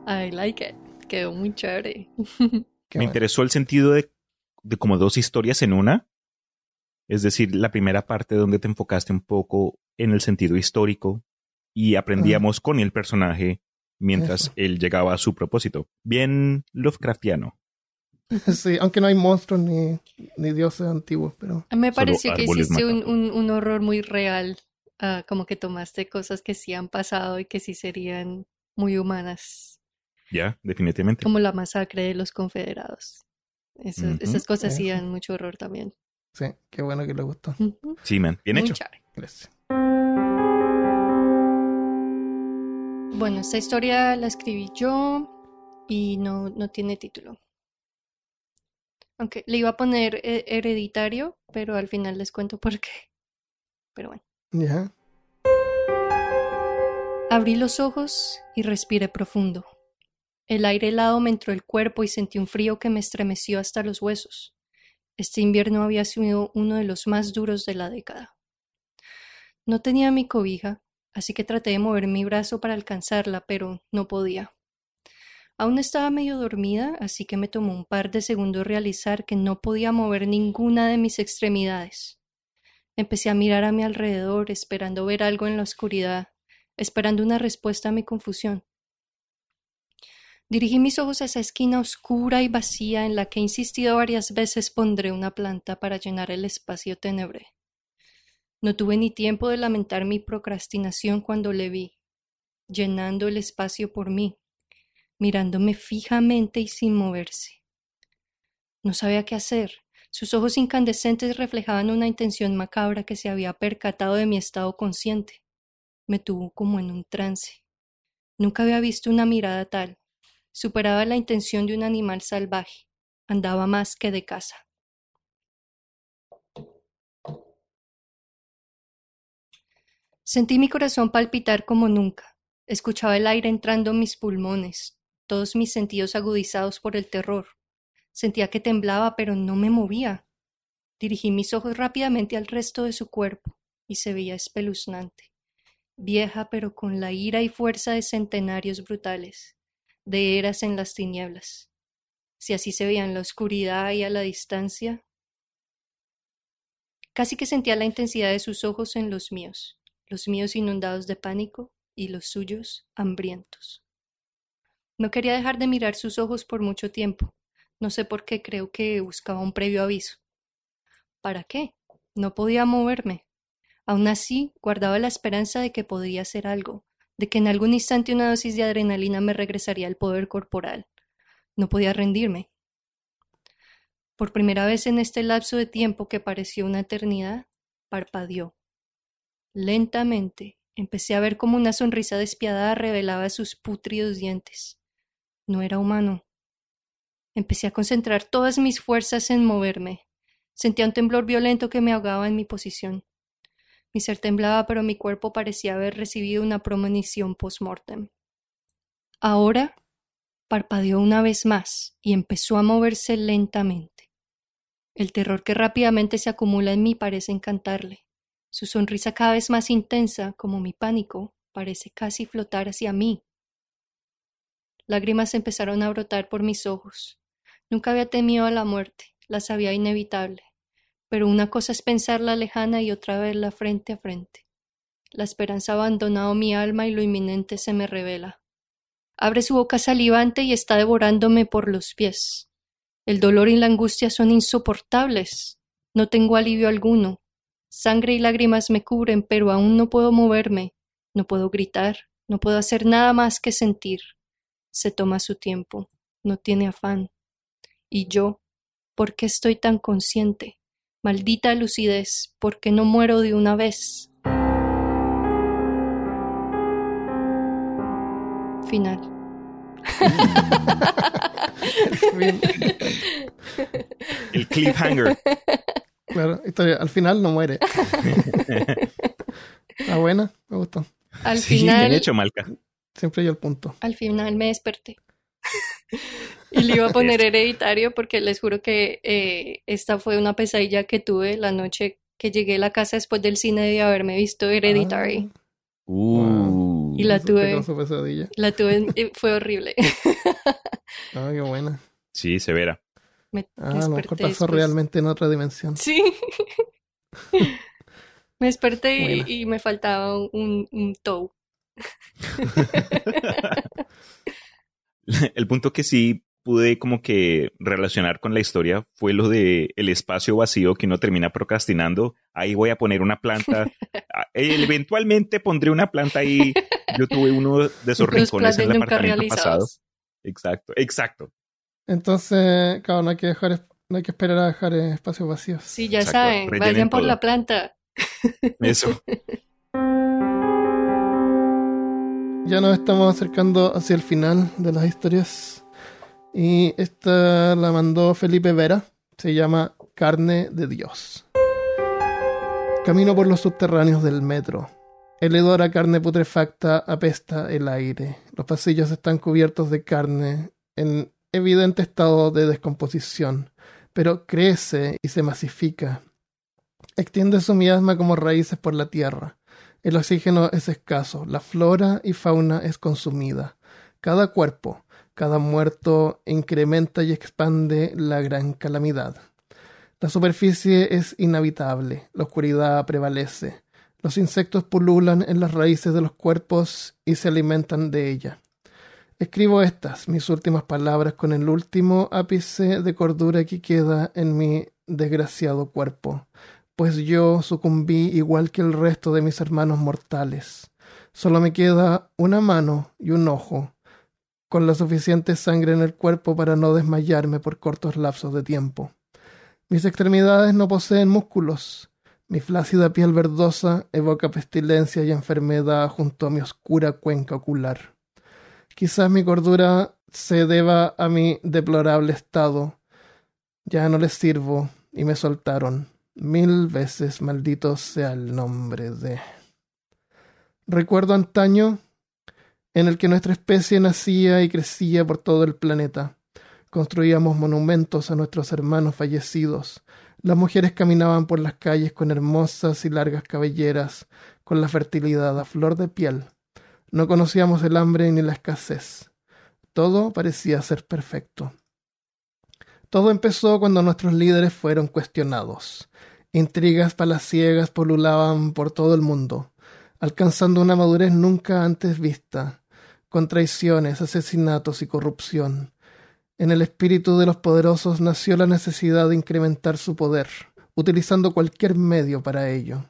I like it. Quedó muy chévere. Me interesó el sentido de, de como dos historias en una. Es decir, la primera parte donde te enfocaste un poco en el sentido histórico y aprendíamos con el personaje mientras él llegaba a su propósito. Bien Lovecraftiano. Sí, aunque no hay monstruos ni, ni dioses antiguos, pero... Me pareció que hiciste un, un, horror muy real, ah, como que tomaste cosas que sí han pasado y que sí serían muy humanas. Ya, definitivamente. Como la masacre de los confederados. esas cosas sí dan mucho horror también. Sí, qué bueno que le gustó. Sí, man. Bien Muy hecho. chévere. Gracias. Bueno, esta historia la escribí yo y no, no tiene título. Aunque le iba a poner eh, hereditario, pero al final les cuento por qué. Pero bueno. Ya. Abrí los ojos y respiré profundo. El aire helado me entró el cuerpo y sentí un frío que me estremeció hasta los huesos. Este invierno había sido uno de los más duros de la década. No tenía mi cobija, así que traté de mover mi brazo para alcanzarla, pero no podía. Aún estaba medio dormida, así que me tomó un par de segundos realizar que no podía mover ninguna de mis extremidades. Empecé a mirar a mi alrededor, esperando ver algo en la oscuridad, esperando una respuesta a mi confusión. Dirigí mis ojos a esa esquina oscura y vacía en la que he insistido varias veces pondré una planta para llenar el espacio tenebre. No tuve ni tiempo de lamentar mi procrastinación cuando le vi, llenando el espacio por mí, mirándome fijamente y sin moverse. No sabía qué hacer. Sus ojos incandescentes reflejaban una intención macabra que se había percatado de mi estado consciente. Me tuvo como en un trance. Nunca había visto una mirada tal. Superaba la intención de un animal salvaje. Andaba más que de caza. Sentí mi corazón palpitar como nunca. Escuchaba el aire entrando en mis pulmones, todos mis sentidos agudizados por el terror. Sentía que temblaba, pero no me movía. Dirigí mis ojos rápidamente al resto de su cuerpo, y se veía espeluznante. Vieja, pero con la ira y fuerza de centenarios brutales, de eras en las tinieblas. Si así se veía en la oscuridad y a la distancia. Casi que sentía la intensidad de sus ojos en los míos, los míos inundados de pánico y los suyos hambrientos. No quería dejar de mirar sus ojos por mucho tiempo. No sé por qué creo que buscaba un previo aviso. ¿Para qué? No podía moverme. Aún así, guardaba la esperanza de que podría hacer algo, de que en algún instante una dosis de adrenalina me regresaría al poder corporal. No podía rendirme. Por primera vez en este lapso de tiempo que pareció una eternidad, parpadeó. Lentamente empecé a ver cómo una sonrisa despiadada revelaba sus pútridos dientes. No era humano. Empecé a concentrar todas mis fuerzas en moverme. Sentía un temblor violento que me ahogaba en mi posición. Mi ser temblaba, pero mi cuerpo parecía haber recibido una premonición post-mortem. Ahora parpadeó una vez más y empezó a moverse lentamente. El terror que rápidamente se acumula en mí parece encantarle. Su sonrisa cada vez más intensa, como mi pánico, parece casi flotar hacia mí. Lágrimas empezaron a brotar por mis ojos. Nunca había temido a la muerte, la sabía inevitable, pero una cosa es pensarla lejana y otra verla frente a frente. La esperanza ha abandonado mi alma y lo inminente se me revela. Abre su boca salivante y está devorándome por los pies. El dolor y la angustia son insoportables. No tengo alivio alguno. Sangre y lágrimas me cubren, pero aún no puedo moverme, no puedo gritar, no puedo hacer nada más que sentir. Se toma su tiempo, no tiene afán. Y yo, ¿por qué estoy tan consciente? Maldita lucidez, ¿por qué no muero de una vez? Final. El cliffhanger. Claro, historia. Al final no muere. Está buena, me gustó. Al sí, final, bien hecho, Malca. Siempre yo el punto. al final me desperté. Y le iba a poner hereditario porque les juro que eh, esta fue una pesadilla que tuve la noche que llegué a la casa después del cine de haberme visto Hereditary. Uh. Y la tuve. pesadilla. La tuve, eh, fue horrible. Ah, qué buena. Sí, severa. Me Ah, a lo mejor desperté pasó después. realmente en otra dimensión. Sí. Me desperté y, me faltaba un, un toe. El punto que sí pude como que relacionar con la historia fue lo de el espacio vacío que uno termina procrastinando. Ahí voy a poner una planta. Ah, eh, Eventualmente pondré una planta ahí. Yo tuve uno de esos Los rincones en el apartamento pasado. Exacto, exacto. Entonces, claro, no hay que dejar No hay que esperar a dejar espacios vacíos. Sí, ya Exacto, saben, rellenen vayan por todo. la planta. Eso. Ya nos estamos acercando hacia el final de las historias. Y esta la mandó Felipe Vera. Se llama Carne de Dios. Camino por los subterráneos del metro. El hedor a carne putrefacta apesta el aire. Los pasillos están cubiertos de carne en evidente estado de descomposición, pero crece y se masifica. Extiende su miasma como raíces por la tierra. El oxígeno es escaso, la flora y fauna es consumida. Cada cuerpo, cada muerto incrementa y expande la gran calamidad. La superficie es inhabitable, la oscuridad prevalece. Los insectos pululan en las raíces de los cuerpos y se alimentan de ella. Escribo estas, mis últimas palabras, con el último ápice de cordura que queda en mi desgraciado cuerpo, pues yo sucumbí igual que el resto de mis hermanos mortales. Solo me queda una mano y un ojo, con la suficiente sangre en el cuerpo para no desmayarme por cortos lapsos de tiempo. Mis extremidades no poseen músculos. Mi flácida piel verdosa evoca pestilencia y enfermedad junto a mi oscura cuenca ocular. Quizás mi cordura se deba a mi deplorable estado. Ya no les sirvo y me soltaron. Mil veces maldito sea el nombre de. Recuerdo antaño en el que nuestra especie nacía y crecía por todo el planeta. Construíamos monumentos a nuestros hermanos fallecidos. Las mujeres caminaban por las calles con hermosas y largas cabelleras, con la fertilidad a flor de piel. No conocíamos el hambre ni la escasez. Todo parecía ser perfecto. Todo empezó cuando nuestros líderes fueron cuestionados. Intrigas palaciegas polulaban por todo el mundo, alcanzando una madurez nunca antes vista, con traiciones, asesinatos y corrupción. En el espíritu de los poderosos nació la necesidad de incrementar su poder, utilizando cualquier medio para ello.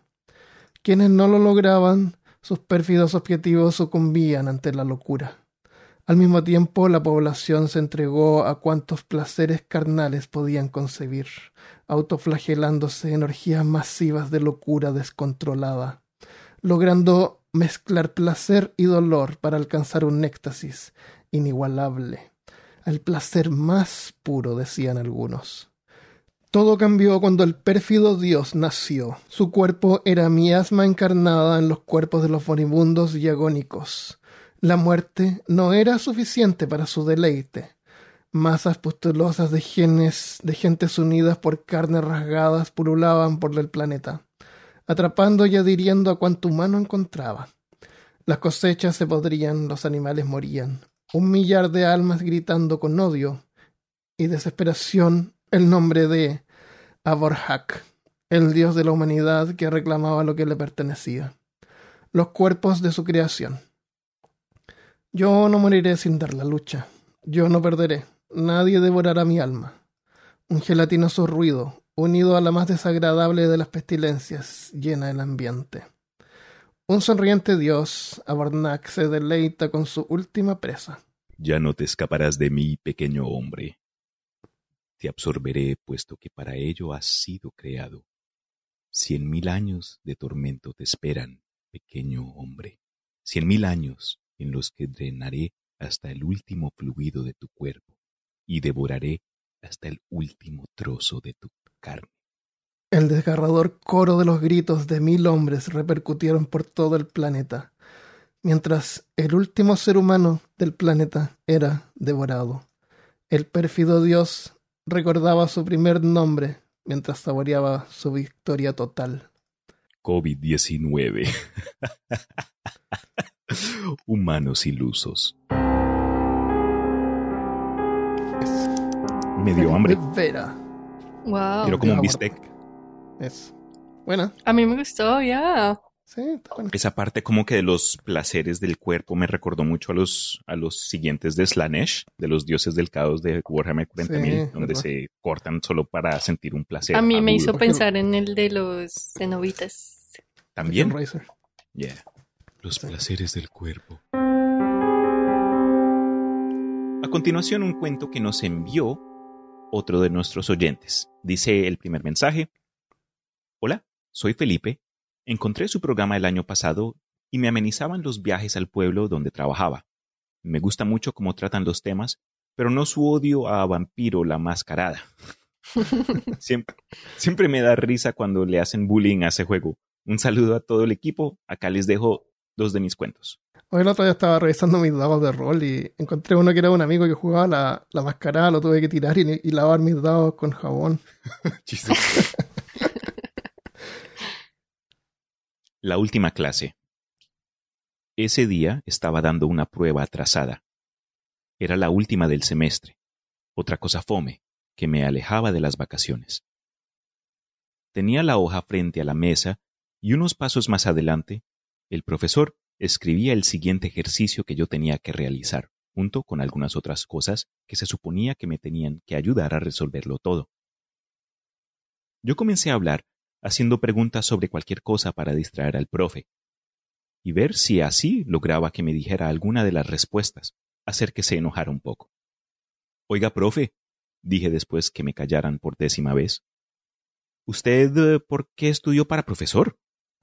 Quienes no lo lograban, sus pérfidos objetivos sucumbían ante la locura. Al mismo tiempo, la población se entregó a cuantos placeres carnales podían concebir, autoflagelándose en orgías masivas de locura descontrolada, logrando mezclar placer y dolor para alcanzar un éxtasis inigualable. El placer más puro, decían algunos. Todo cambió cuando el pérfido Dios nació. Su cuerpo era miasma encarnada en los cuerpos de los moribundos y agónicos. La muerte no era suficiente para su deleite. Masas pustulosas de genes, de gentes unidas por carnes rasgadas pululaban por el planeta, atrapando y adhiriendo a cuanto humano encontraba. Las cosechas se podrían, los animales morían. Un millar de almas gritando con odio y desesperación el nombre de Aborhak, el dios de la humanidad que reclamaba lo que le pertenecía, los cuerpos de su creación. Yo no moriré sin dar la lucha, yo no perderé, nadie devorará mi alma. Un gelatinoso ruido, unido a la más desagradable de las pestilencias, llena el ambiente. Un sonriente dios, Abarnak, se deleita con su última presa. Ya no te escaparás de mí, pequeño hombre. Te absorberé, puesto que para ello has sido creado. Cien mil años de tormento te esperan, pequeño hombre. Cien mil años en los que drenaré hasta el último fluido de tu cuerpo y devoraré hasta el último trozo de tu carne. El desgarrador coro de los gritos de mil hombres repercutieron por todo el planeta, mientras el último ser humano del planeta era devorado. El pérfido dios recordaba su primer nombre mientras saboreaba su victoria total. COVID-19. Humanos ilusos. Me dio hambre. Vera. Wow. Quiero como un bistec. Es buena. A mí me gustó, ya. Sí, está buena. Esa parte como que de los placeres del cuerpo me recordó mucho a los, a los siguientes de Slanesh, de los dioses del caos de Warhammer 40.000, Sí, donde se cortan solo para sentir un placer. A mí me hizo pensar en el de los cenobitas. También. Yeah. Los Sí. placeres del cuerpo. A continuación, un cuento que nos envió otro de nuestros oyentes. Dice el primer mensaje. Hola, soy Felipe. Encontré su programa el año pasado y me amenizaban los viajes al pueblo donde trabajaba. Me gusta mucho cómo tratan los temas, pero no su odio a Vampiro la Mascarada. siempre, siempre me da risa cuando le hacen bullying a ese juego. Un saludo a todo el equipo. Acá les dejo dos de mis cuentos. Hoy el otro día estaba revisando mis dados de rol y encontré uno que era un amigo que jugaba la, la mascarada, lo tuve que tirar y, y lavar mis dados con jabón. la última clase. Ese día estaba dando una prueba atrasada. Era la última del semestre. Otra cosa fome, que me alejaba de las vacaciones. Tenía la hoja frente a la mesa y unos pasos más adelante, el profesor escribía el siguiente ejercicio que yo tenía que realizar, junto con algunas otras cosas que se suponía que me tenían que ayudar a resolverlo todo. Yo comencé a hablar, haciendo preguntas sobre cualquier cosa para distraer al profe, y ver si así lograba que me dijera alguna de las respuestas, hacer que se enojara un poco. Oiga, profe, dije después que me callaran por décima vez. ¿Usted eh, por qué estudió para profesor?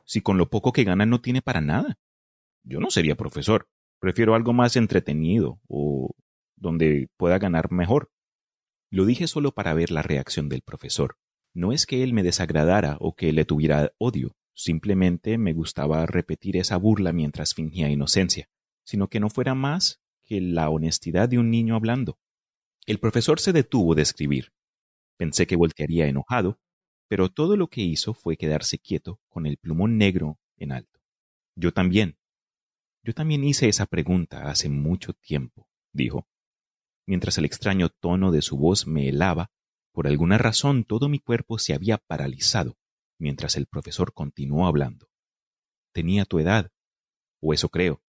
Si con lo poco que gana no tiene para nada. Yo no sería profesor. Prefiero algo más entretenido o donde pueda ganar mejor. Lo dije solo para ver la reacción del profesor. No es que él me desagradara o que le tuviera odio, simplemente me gustaba repetir esa burla mientras fingía inocencia, sino que no fuera más que la honestidad de un niño hablando. El profesor se detuvo de escribir. Pensé que voltearía enojado, pero todo lo que hizo fue quedarse quieto con el plumón negro en alto. Yo también, yo también hice esa pregunta hace mucho tiempo, dijo. Mientras el extraño tono de su voz me helaba, por alguna razón todo mi cuerpo se había paralizado mientras el profesor continuó hablando. Tenía tu edad, o eso creo.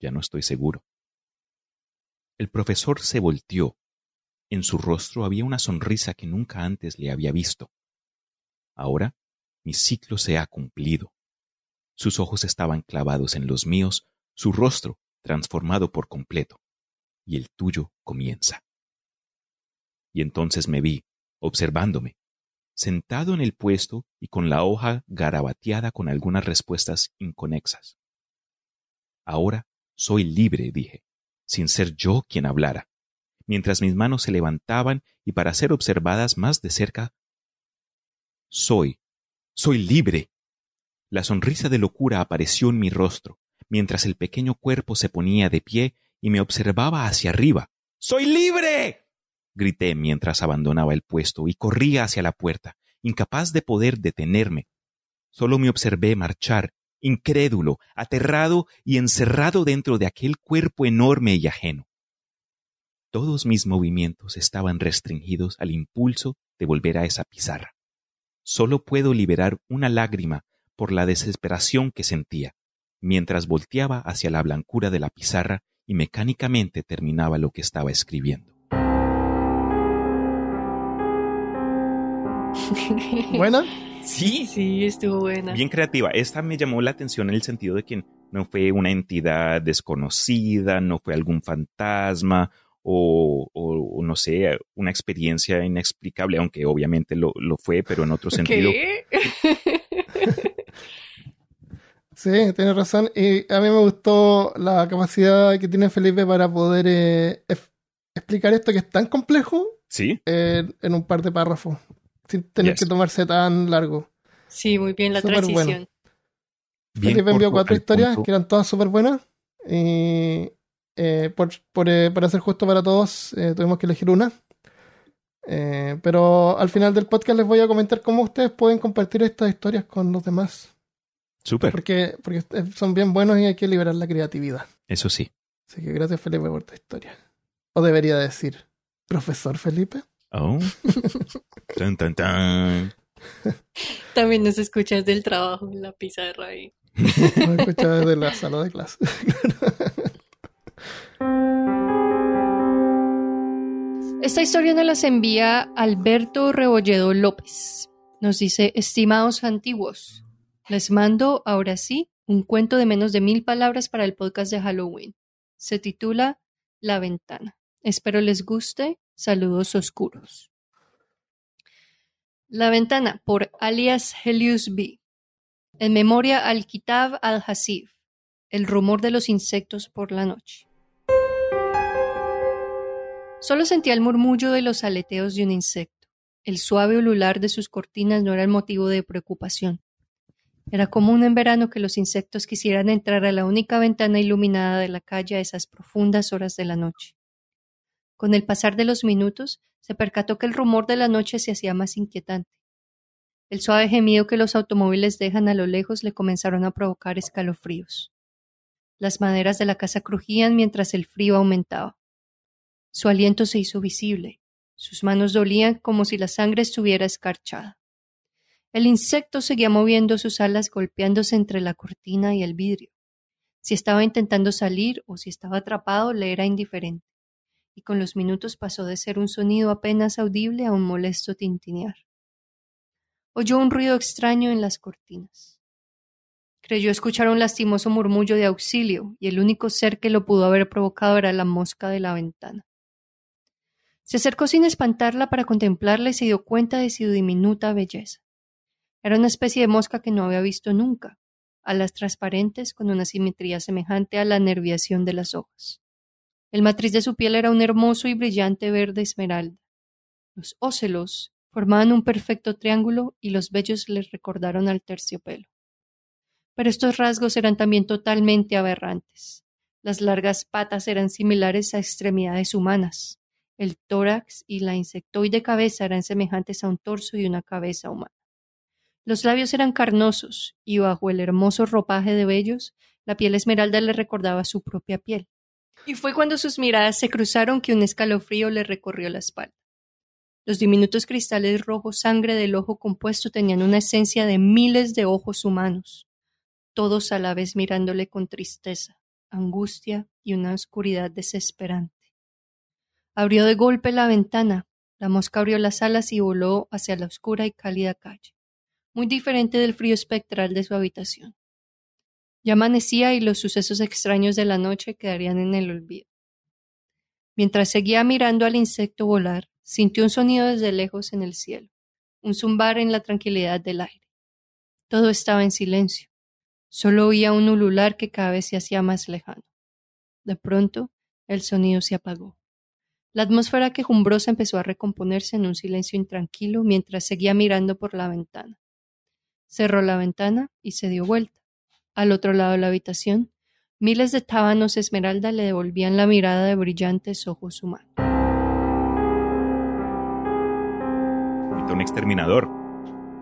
Ya no estoy seguro. El profesor se volteó. En su rostro había una sonrisa que nunca antes le había visto. Ahora mi ciclo se ha cumplido. Sus ojos estaban clavados en los míos, su rostro transformado por completo, y el tuyo comienza. Y entonces me vi, observándome, sentado en el puesto y con la hoja garabateada con algunas respuestas inconexas. Ahora soy libre, dije, sin ser yo quien hablara, mientras mis manos se levantaban y para ser observadas más de cerca. Soy, soy libre. La sonrisa de locura apareció en mi rostro, mientras el pequeño cuerpo se ponía de pie y me observaba hacia arriba. ¡Soy libre! grité mientras abandonaba el puesto y corría hacia la puerta, incapaz de poder detenerme. Solo me observé marchar, incrédulo, aterrado y encerrado dentro de aquel cuerpo enorme y ajeno. Todos mis movimientos estaban restringidos al impulso de volver a esa pizarra. Solo puedo liberar una lágrima por la desesperación que sentía, mientras volteaba hacia la blancura de la pizarra y mecánicamente terminaba lo que estaba escribiendo. ¿Buena? Sí, Sí, estuvo buena. bien creativa. Esta me llamó la atención en el sentido de que no fue una entidad desconocida, no fue algún fantasma o, no sé, una experiencia inexplicable, aunque obviamente lo, lo fue, pero en otro sentido. ¿Qué? Sí, tienes razón. Y a mí me gustó la capacidad que tiene Felipe para poder eh, explicar esto que es tan complejo Sí, en, en un par de párrafos, sin tener Yes. que tomarse tan largo. Sí, muy bien la bueno. transición. bien Felipe envió cuatro historias punto. que eran todas súper buenas. Y eh, por, por, eh, para ser justo para todos, eh, tuvimos que elegir una. Eh, pero al final del podcast les voy a comentar cómo ustedes pueden compartir estas historias con los demás. Súper, Porque, porque son bien buenos y hay que liberar la creatividad. eso sí. Así que gracias Felipe por tu historia. O debería decir, profesor Felipe. Oh. Tan, tan, tan. También nos escuchas del trabajo en la pizarra ahí. Lo he escuchado desde la sala de clase. Esta historia nos las envía Alberto Rebolledo López. Nos dice, estimados antiguos, les mando ahora sí un cuento de menos de mil palabras para el podcast de Halloween. Se titula La ventana. Espero les guste. Saludos oscuros. La ventana por alias Helios B. En memoria al Kitab al-Hasif. El rumor de los insectos por la noche. Solo sentía el murmullo de los aleteos de un insecto. El suave ulular de sus cortinas no era el motivo de preocupación. Era común en verano que los insectos quisieran entrar a la única ventana iluminada de la calle a esas profundas horas de la noche. Con el pasar de los minutos, se percató que el rumor de la noche se hacía más inquietante. El suave gemido que los automóviles dejan a lo lejos le comenzaron a provocar escalofríos. Las maderas de la casa crujían mientras el frío aumentaba. Su aliento se hizo visible. Sus manos dolían como si la sangre estuviera escarchada. El insecto seguía moviendo sus alas golpeándose entre la cortina y el vidrio. Si estaba intentando salir o si estaba atrapado le era indiferente, y con los minutos pasó de ser un sonido apenas audible a un molesto tintinear. Oyó un ruido extraño en las cortinas. Creyó escuchar un lastimoso murmullo de auxilio, y el único ser que lo pudo haber provocado era la mosca de la ventana. Se acercó sin espantarla para contemplarla y se dio cuenta de su diminuta belleza. Era una especie de mosca que no había visto nunca, alas transparentes con una simetría semejante a la nerviación de las hojas. El matriz de su piel era un hermoso y brillante verde esmeralda. Los ócelos formaban un perfecto triángulo y los vellos le recordaron al terciopelo. Pero estos rasgos eran también totalmente aberrantes. Las largas patas eran similares a extremidades humanas. El tórax y la insectoide cabeza eran semejantes a un torso y una cabeza humana. Los labios eran carnosos, y bajo el hermoso ropaje de vellos, la piel esmeralda le recordaba su propia piel. Y fue cuando sus miradas se cruzaron que un escalofrío le recorrió la espalda. Los diminutos cristales rojos sangre del ojo compuesto tenían una esencia de miles de ojos humanos todos a la vez mirándole con tristeza, angustia y una oscuridad desesperante. Abrió de golpe la ventana, la mosca abrió las alas y voló hacia la oscura y cálida calle, muy diferente del frío espectral de su habitación. Ya amanecía y los sucesos extraños de la noche quedarían en el olvido. Mientras seguía mirando al insecto volar, sintió un sonido desde lejos en el cielo, un zumbar en la tranquilidad del aire. Todo estaba en silencio. Solo oía un ulular que cada vez se hacía más lejano. De pronto, el sonido se apagó. La atmósfera quejumbrosa empezó a recomponerse en un silencio intranquilo mientras seguía mirando por la ventana. Cerró la ventana y se dio vuelta. Al otro lado de la habitación, miles de tábanos esmeralda le devolvían la mirada de brillantes ojos humanos. Un exterminador.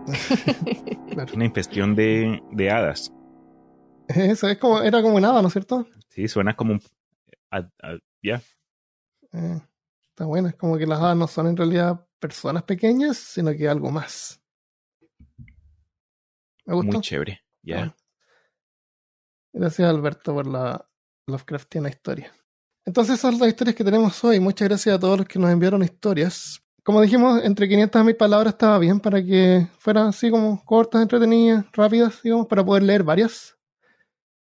Una infestión de, de hadas. Eso es como, era como nada, ¿no es cierto? Sí, suena como un... Ya. Eh, está bueno, es como que las hadas no son en realidad personas pequeñas, sino que algo más. Me gustó. Muy chévere, ya. Gracias Alberto por la Lovecraftiana historia. Entonces esas son las historias que tenemos hoy. Muchas gracias a todos los que nos enviaron historias. Como dijimos, entre 500 y 1000 palabras estaba bien para que fueran así como cortas, entretenidas, rápidas, digamos, para poder leer varias.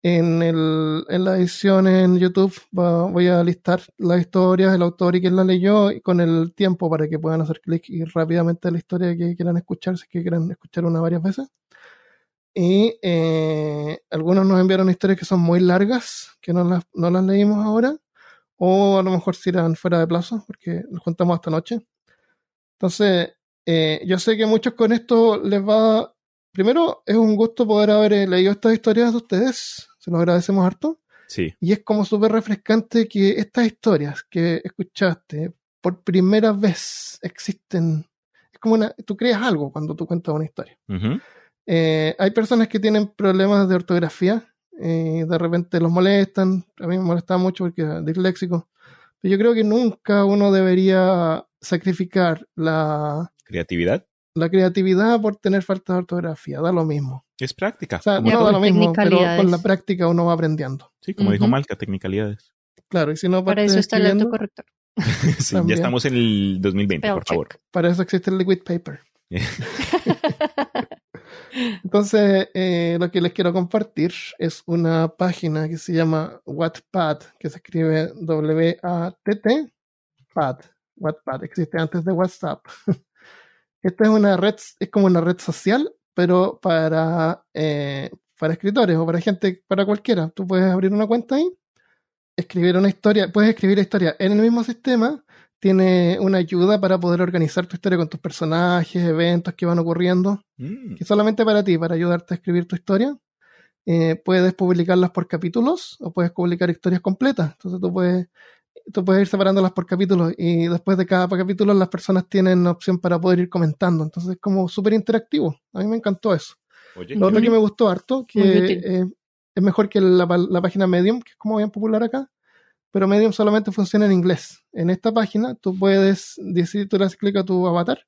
En, el, en la edición en YouTube voy a listar las historias, el autor y quién la leyó y con el tiempo para que puedan hacer clic y rápidamente la historia que quieran escuchar, si es que quieran escuchar una varias veces. Y eh, algunos nos enviaron historias que son muy largas, que no las, no las leímos ahora, o a lo mejor si irán fuera de plazo, porque nos contamos esta noche. Entonces, eh, yo sé que muchos con esto les va... Primero, es un gusto poder haber eh, leído estas historias de ustedes se lo agradecemos harto. Sí. Y es como súper refrescante que estas historias que escuchaste por primera vez existen. Es como una. Tú creas algo cuando tú cuentas una historia. Eh, hay personas que tienen problemas de ortografía. Eh, de repente los molestan. A mí me molesta mucho porque es disléxico. Pero yo creo que nunca uno debería sacrificar la creatividad. La creatividad por tener falta de ortografía. Da lo mismo. Es práctica. O sea, no da lo mismo, pero con la práctica uno va aprendiendo. Sí, como dijo Malca, tecnicalidades. Claro, y si no Para eso está el autocorrector. sí, ya estamos en el 2020, por favor. Para eso existe el liquid paper. Entonces, eh, lo que les quiero compartir es una página que se llama Wattpad, que se escribe W-A-T-T, Pad, Wattpad existe antes de WhatsApp. Esta es una red, es como una red social, pero para, eh, para escritores o para gente, para cualquiera. Tú puedes abrir una cuenta ahí, escribir una historia, puedes escribir historia en el mismo sistema, tiene una ayuda para poder organizar tu historia con tus personajes, eventos que van ocurriendo, Mm, que solamente para ti, para ayudarte a escribir tu historia. Eh, puedes publicarlas por capítulos o puedes publicar historias completas. Entonces tú puedes, tú puedes ir separándolas por capítulos y después de cada capítulo las personas tienen opción para poder ir comentando. Entonces es como súper interactivo. A mí me encantó eso. Oye, Lo otro que me gustó harto, que eh, es mejor que la, la página Medium, que es como bien popular acá, pero Medium solamente funciona en inglés. En esta página tú puedes decir, tú le das clic a tu avatar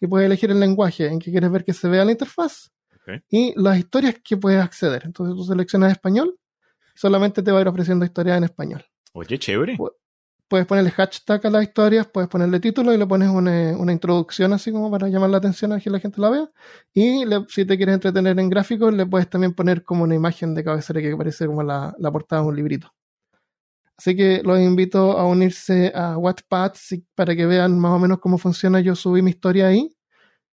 y puedes elegir el lenguaje en que quieres ver que se vea la interfaz y las historias que puedes acceder. Entonces tú seleccionas español, solamente te va a ir ofreciendo historias en español. Oye, chévere. Puedes ponerle hashtag a las historias, puedes ponerle título y le pones una, una introducción así como para llamar la atención a que la gente la vea. Y le- si te quieres entretener en gráficos, le puedes también poner como una imagen de cabecera que parece como la, la portada de un librito. Así que los invito a unirse a Wattpad para que vean más o menos cómo funciona. Yo subí mi historia ahí.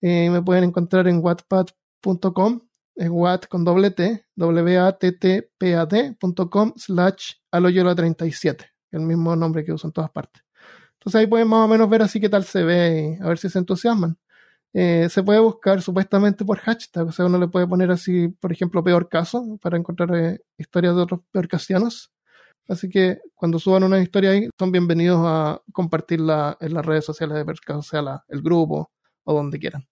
Eh, me pueden encontrar en wattpad.com, es watt con doble T, w-a-t-t-p-a-d.com slash aloyola37, el mismo nombre que uso en todas partes. Entonces ahí pueden más o menos ver así qué tal se ve y a ver si se entusiasman. Eh, se puede buscar supuestamente por hashtag, o sea, uno le puede poner así, por ejemplo, peor caso, para encontrar eh, historias de otros peorcasianos. Así que cuando suban una historia ahí, son bienvenidos a compartirla en las redes sociales de Percaso, o sea, la- el grupo o donde quieran,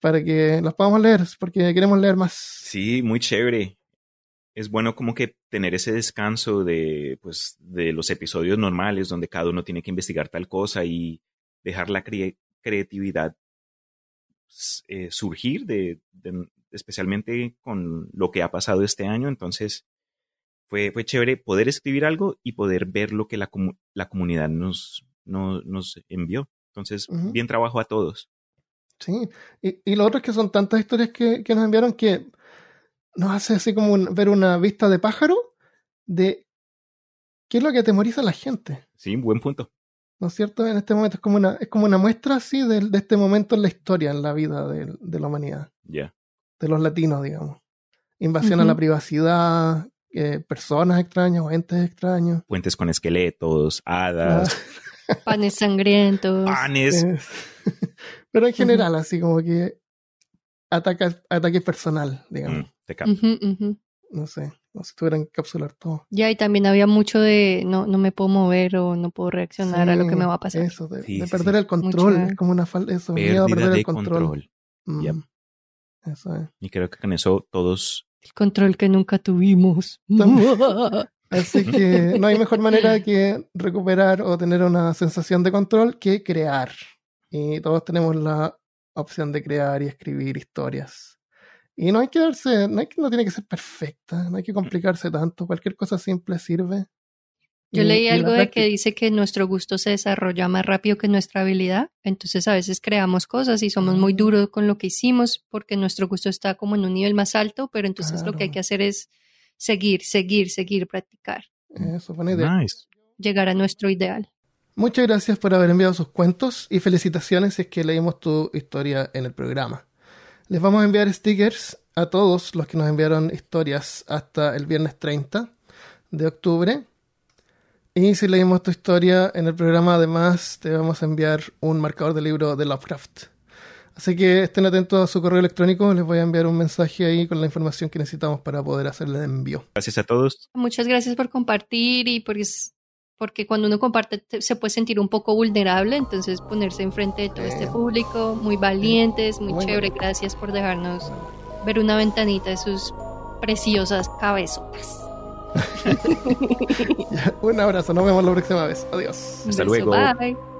para que las podamos leer, porque queremos leer más. Sí, muy chévere. Es bueno como que tener ese descanso de, pues, de los episodios normales donde cada uno tiene que investigar tal cosa y dejar la cre- creatividad eh, surgir, de, de- especialmente con lo que ha pasado este año. Entonces, fue, fue chévere poder escribir algo y poder ver lo que la, comu- la comunidad nos, no- nos envió. Entonces, bien trabajo a todos. Sí, y, y lo otro es que son tantas historias que, que nos enviaron que nos hace así como un- ver una vista de pájaro de qué es lo que atemoriza a la gente, Sí, buen punto. ¿no es cierto? En este momento es como una, es como una muestra así de, de este momento en la historia, en la vida de, de la humanidad, Ya. de los latinos, digamos. Invasión a la privacidad, eh, personas extrañas o entes extraños. Puentes con esqueletos, hadas, Panes sangrientos. panes. Eh, pero en general, así como que ataca, ataque personal, digamos. Mm, te capto. No sé, no si tuvieran que encapsular todo. Ya, y también había mucho de no, no me puedo mover o no puedo reaccionar a lo que me va a pasar. Eso, de, Sí, de sí, perder sí. el control. Es como una falta, eso, miedo a perder de el control. control. Mm, Yep. Eso es. Y creo que con eso todos El control que nunca tuvimos. Así que no hay mejor manera que recuperar o tener una sensación de control que crear. Y todos tenemos la opción de crear y escribir historias. Y no hay que darse, no, hay que- no tiene que ser perfecta, no hay que complicarse tanto. Cualquier cosa simple sirve. Yo leí algo de que dice que nuestro gusto se desarrolla más rápido que nuestra habilidad. Entonces a veces creamos cosas y somos muy Ah. duros con lo que hicimos porque nuestro gusto está como en un nivel más alto, pero entonces lo que hay que hacer es seguir, seguir, seguir, practicar, Eso, buena idea. Nice. llegar a nuestro ideal. Muchas gracias por haber enviado sus cuentos y felicitaciones si es que leímos tu historia en el programa. Les vamos a enviar stickers a todos los que nos enviaron historias hasta el viernes 30 de octubre. Y si leímos tu historia en el programa, además te vamos a enviar un marcador de libro de Lovecraft. Así que estén atentos a su correo electrónico, les voy a enviar un mensaje ahí con la información que necesitamos para poder hacerle el envío. Gracias a todos. Muchas gracias por compartir y porque, es- porque cuando uno comparte te- se puede sentir un poco vulnerable, entonces ponerse enfrente de todo este Eh. público, muy valientes, muy Muy chévere. Gracias por dejarnos ver una ventanita de sus preciosas cabezotas. un abrazo, nos vemos la próxima vez. Adiós. Hasta beso, luego. Bye.